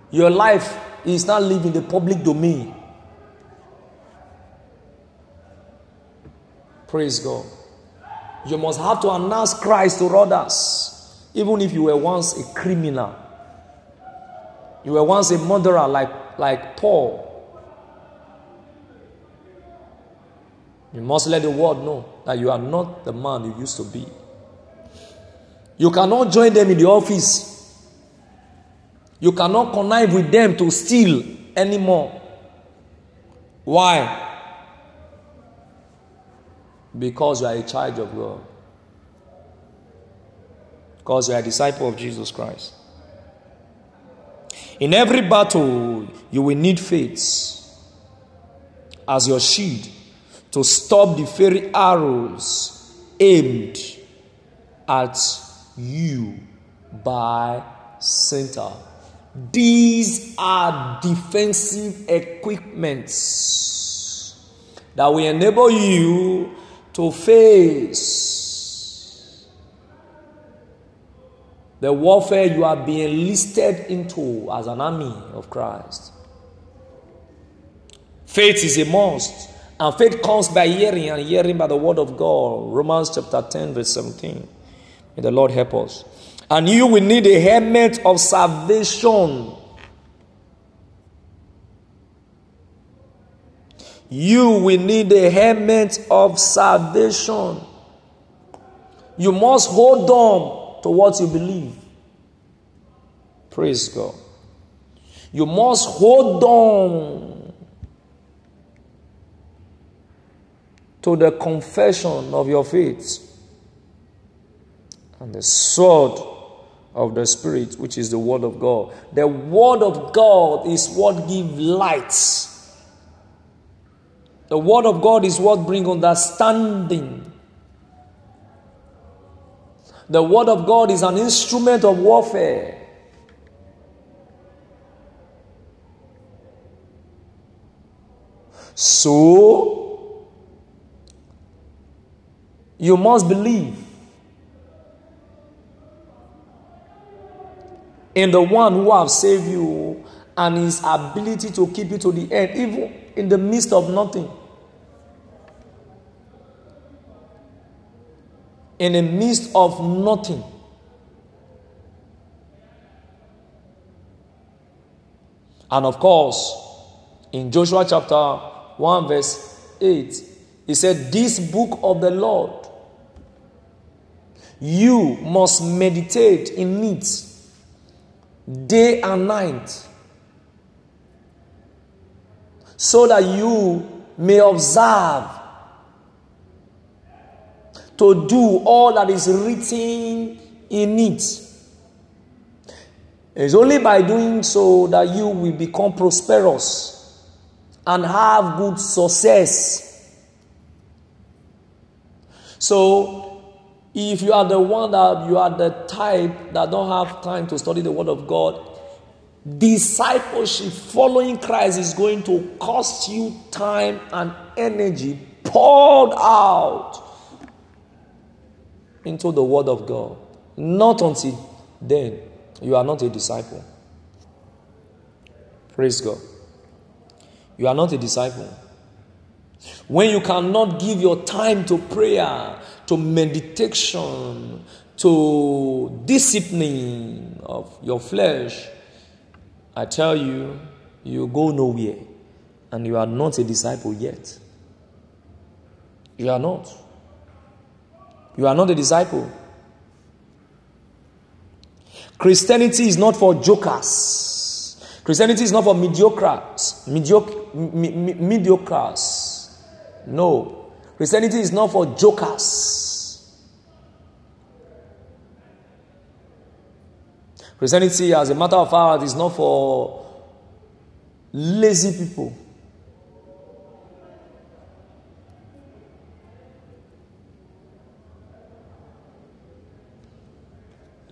Your life is not living the public domain. Praise God. You must have to announce Christ to others, even if you were once a criminal. You were once a murderer like, like Paul. You must let the world know that you are not the man you used to be. You cannot join them in the office. You cannot connive with them to steal anymore. Why? Because you are a child of God. Because you are a disciple of Jesus Christ. In every battle, you will need faith as your shield to stop the fairy arrows aimed at you by Satan. These are defensive equipments that will enable you to face the warfare you are being enlisted into as an army of Christ. Faith is a must, and faith comes by hearing, and hearing by the word of God. Romans chapter 10, verse 17. May the Lord help us. And you will need a helmet of salvation you will need a helmet of salvation. You must hold on to what you believe. Praise God. You must hold on to the confession of your faith and the sword of the Spirit, which is the Word of God. The Word of God is what gives light the word of God is what brings understanding. The word of God is an instrument of warfare. So, you must believe in the one who has saved you and his ability to keep you to the end, even in the midst of nothing. In the midst of nothing. And of course, in Joshua chapter 1, verse 8, he said, This book of the Lord, you must meditate in it day and night so that you may observe to do all that is written in it. It's only by doing so that you will become prosperous and have good success. So, if you are the one that you are the type that don't have time to study the Word of God, discipleship, following Christ, is going to cost you time and energy poured out into the Word of God. Not until then, you are not a disciple. Praise God. You are not a disciple. When you cannot give your time to prayer, to meditation, to discipline of your flesh, I tell you, you go nowhere and you are not a disciple yet. You are not. You are not a disciple. Christianity is not for jokers. Christianity is not for mediocres. Mediocre, me, me, mediocres. No. Christianity is not for jokers. Christianity, as a matter of fact, is not for lazy people.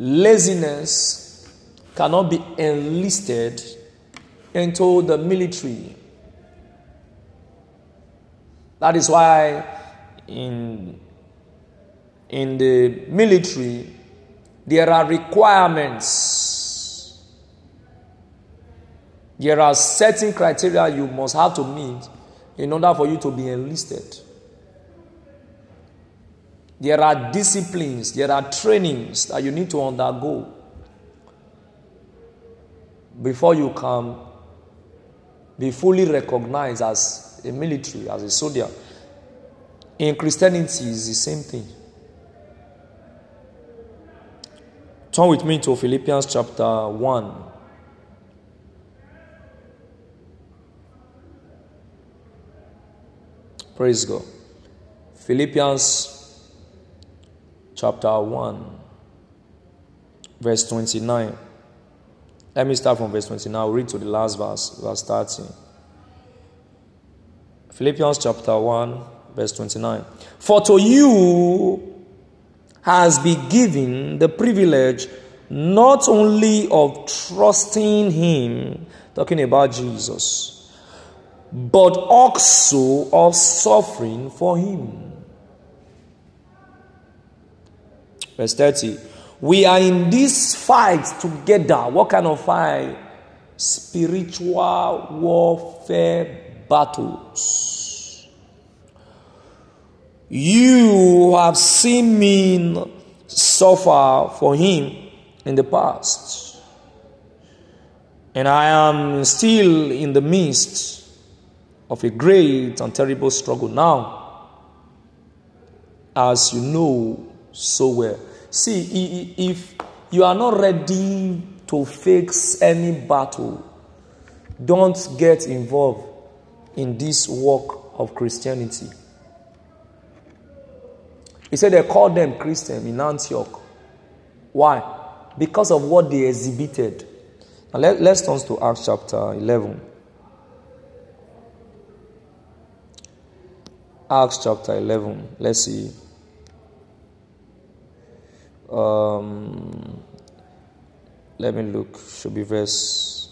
Laziness cannot be enlisted into the military. That is why in, in the military there are requirements. There are certain criteria you must have to meet in order for you to be enlisted. There are disciplines, there are trainings that you need to undergo before you can be fully recognized as a military, as a soldier. In Christianity, it's the same thing. Turn with me to Philippians chapter 1. Praise God. Philippians chapter 1, verse 29. Let me start from verse 29. I'll read to the last verse, verse 30. Philippians chapter 1, verse 29. For to you has been given the privilege not only of trusting Him, talking about Jesus, but also of suffering for Him Verse 30. We are in this fight together. What kind of fight? Spiritual warfare battles. You have seen me suffer for him in the past. And I am still in the midst of a great and terrible struggle now. As you know so well. See, if you are not ready to fix any battle, don't get involved in this work of Christianity. He said they called them Christian in Antioch. Why? Because of what they exhibited. Now let, let's turn to Acts chapter 11. Acts chapter 11. Let's see. Um, let me look. Should be verse.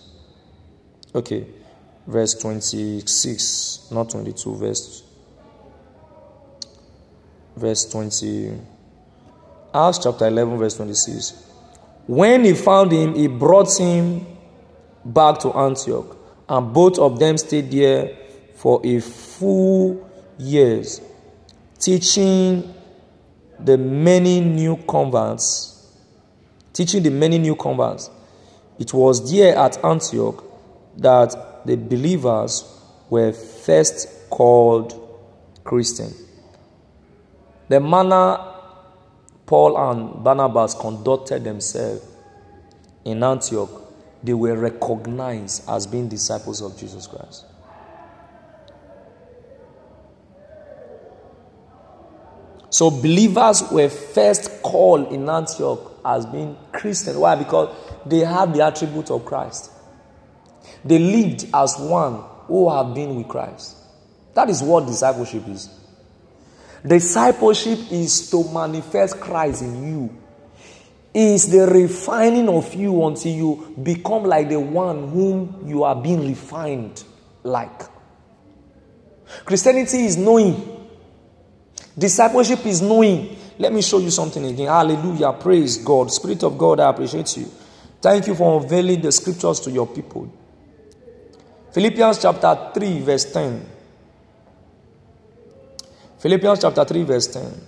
Okay, verse 26, not 22, verse. Verse 20. Acts chapter 11, verse 26. When he found him, he brought him back to Antioch, and both of them stayed there for a full years, teaching the many new converts, teaching the many new converts. It was there at Antioch that the believers were first called Christian. The manner Paul and Barnabas conducted themselves in Antioch, they were recognized as being disciples of Jesus Christ. So believers were first called in Antioch as being Christian. Why? Because they had the attribute of Christ. They lived as one who have been with Christ. That is what discipleship is. Discipleship is to manifest Christ in you. Is the refining of you until you become like the one whom you are being refined like. Christianity is knowing. Discipleship is knowing. Let me show you something again. Hallelujah. Praise God. Spirit of God, I appreciate you. Thank you for unveiling the scriptures to your people. Philippians chapter 3, verse 10. Philippians chapter 3, verse 10.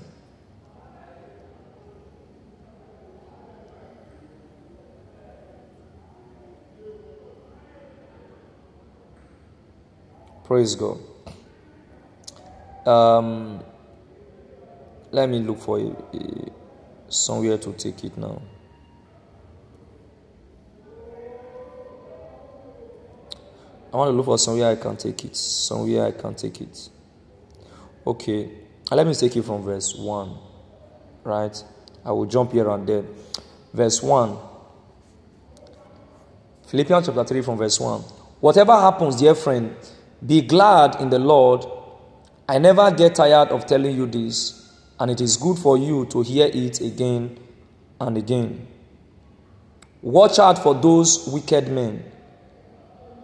Praise God. Um, let me look for a, a, somewhere to take it now. I want to look for somewhere I can take it. Somewhere I can take it. Okay. Let me take it from verse 1. Right? I will jump here and there. Verse 1. Philippians chapter 3 from verse 1. Whatever happens, dear friend, be glad in the Lord. I never get tired of telling you this, and it is good for you to hear it again and again. Watch out for those wicked men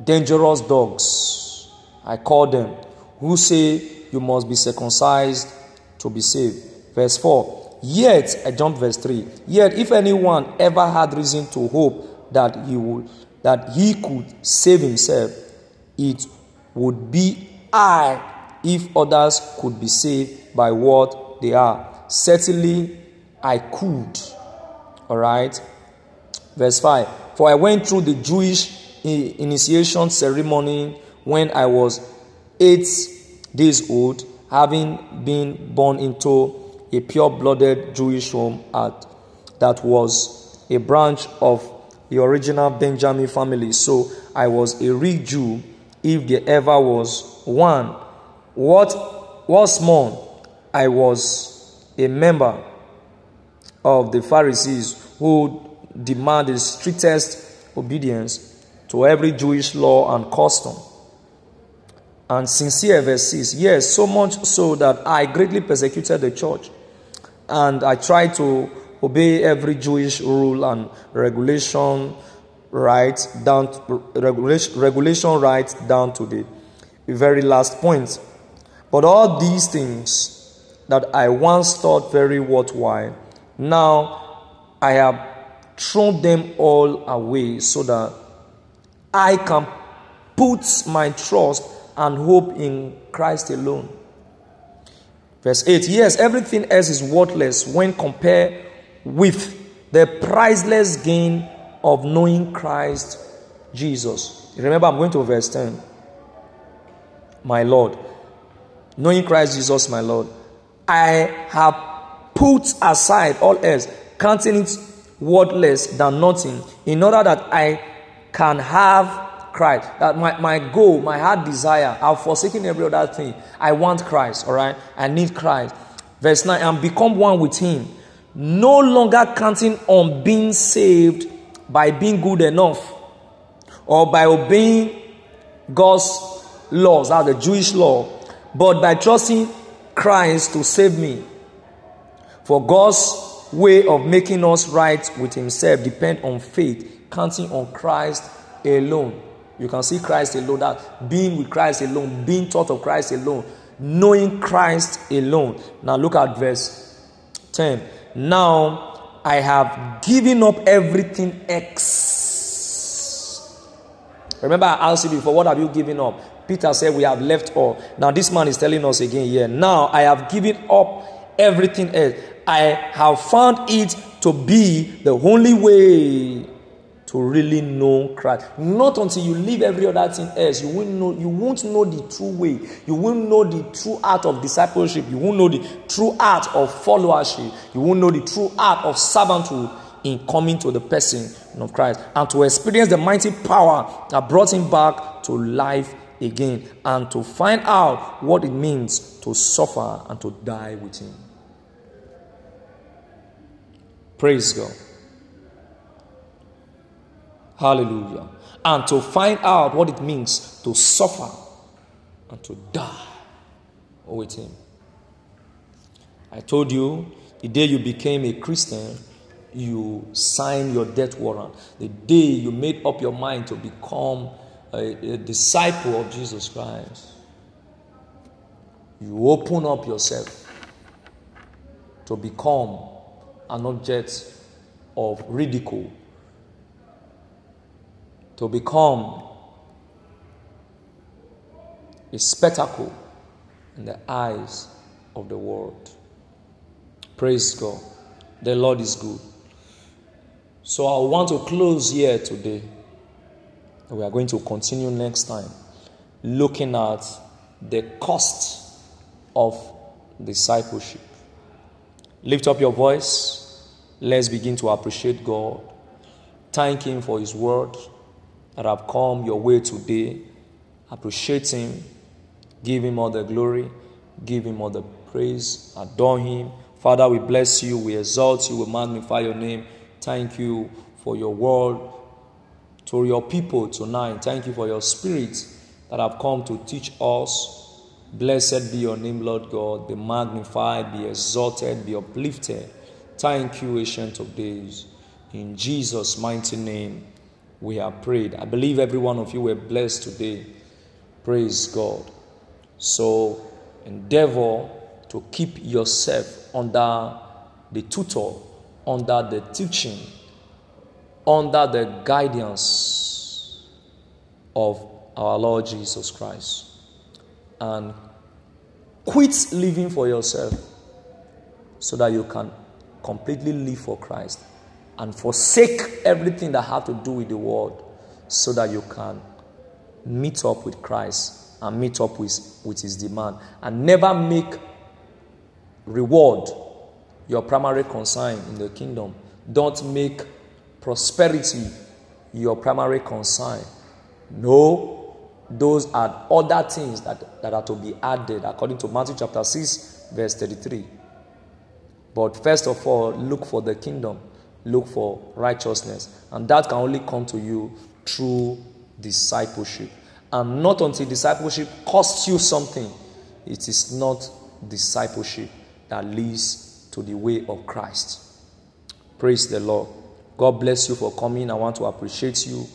dangerous dogs, I call them, who say you must be circumcised to be saved. Verse 4. Yet, I jump verse 3. Yet, if anyone ever had reason to hope that he would that he could save himself, it would be I if others could be saved by what they are. Certainly, I could. All right. Verse 5 For I went through the Jewish initiation ceremony when I was eight days old, having been born into a pure blooded Jewish home at, that was a branch of the original Benjamin family. So I was a real Jew if there ever was one. What was more, I was a member of the Pharisees who demand the strictest obedience to every Jewish law and custom. And sincere, verse 6. Yes, so much so that I greatly persecuted the church. And I tried to obey every Jewish rule and regulation right down regulation, regulation right down to the very last point. But all these things that I once thought very worthwhile, now I have thrown them all away so that I can put my trust and hope in Christ alone. Verse 8 Yes, everything else is worthless when compared with the priceless gain of knowing Christ Jesus. Remember, I'm going to verse 10. My Lord, knowing Christ Jesus, my Lord, I have put aside all else, counting it worthless than nothing, in order that I can have Christ. That my, my goal, my heart desire, I've forsaken every other thing. I want Christ, all right? I need Christ. Verse 9, and become one with Him. No longer counting on being saved by being good enough or by obeying God's laws, that's the Jewish law, but by trusting Christ to save me. For God's way of making us right with Himself depend on faith counting on Christ alone. You can see Christ alone, that being with Christ alone, being taught of Christ alone, knowing Christ alone. Now look at verse 10. Now I have given up everything X. Remember, I asked you before, what have you given up? Peter said, We have left all. Now, this man is telling us again here. Now I have given up everything else. I have found it to be the only way to really know Christ. Not until you leave every other thing else, you won't know, you won't know the true way. You won't know the true art of discipleship. You won't know the true art of followership. You won't know the true art of servanthood in coming to the person of Christ and to experience the mighty power that brought him back to life again and to find out what it means to suffer and to die with him. Praise God. Hallelujah. And to find out what it means to suffer and to die with Him. I told you the day you became a Christian, you signed your death warrant. The day you made up your mind to become a, a disciple of Jesus Christ, you open up yourself to become an object of ridicule, to become a spectacle in the eyes of the world. Praise God. The Lord is good. So I want to close here today. We are going to continue next time looking at the cost of discipleship. Lift up your voice. Let's begin to appreciate God. Thank Him for His word that have come your way today. Appreciate Him. Give Him all the glory. Give Him all the praise. Adore Him. Father, we bless you. We exalt you. We magnify your name. Thank you for your word to your people tonight. Thank you for your spirit that have come to teach us. Blessed be your name, Lord God. Be magnified, be exalted, be uplifted. Thank you, Ancient of Days. In Jesus' mighty name, we have prayed. I believe every one of you were blessed today. Praise God. So, endeavor to keep yourself under the tutor, under the teaching, under the guidance of our Lord Jesus Christ. And quit living for yourself so that you can completely live for Christ and forsake everything that have to do with the world so that you can meet up with Christ and meet up with, with his demand and never make reward your primary concern in the kingdom. Don't make prosperity your primary concern. No, those are other things that, that are to be added according to Matthew chapter 6, verse 33. But first of all, look for the kingdom, look for righteousness, and that can only come to you through discipleship. And not until discipleship costs you something, it is not discipleship that leads to the way of Christ. Praise the Lord. God bless you for coming. I want to appreciate you,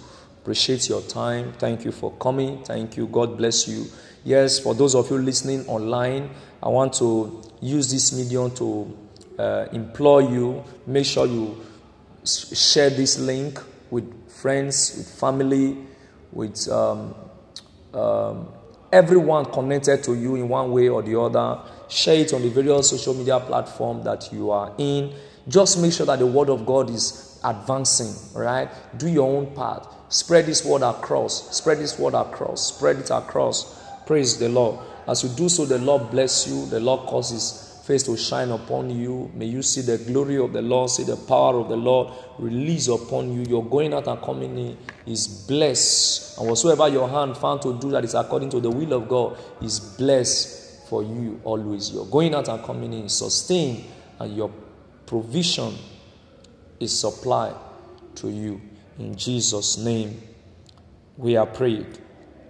appreciate your time. Thank you for coming. Thank you. God bless you. Yes, for those of you listening online, I want to use this medium to uh, implore you make sure you share this link with friends, with family, with um, um, everyone connected to you in one way or the other. Share it on the various social media platform that you are in. Just make sure that the word of God is advancing, right? Do your own part. Spread this word across. Spread this word across. Spread it across. Praise the Lord. As you do so, the Lord bless you. The Lord causes face to shine upon you. May you see the glory of the Lord, see the power of the Lord release upon you. Your going out and coming in is blessed. And whatsoever your hand found to do that is according to the will of God is blessed for you always. Your going out and coming in is sustained, and your provision is supplied to you. In Jesus' name, we are prayed.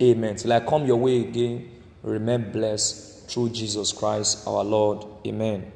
Amen. Till I come your way again, remain blessed through Jesus Christ our Lord. Amen.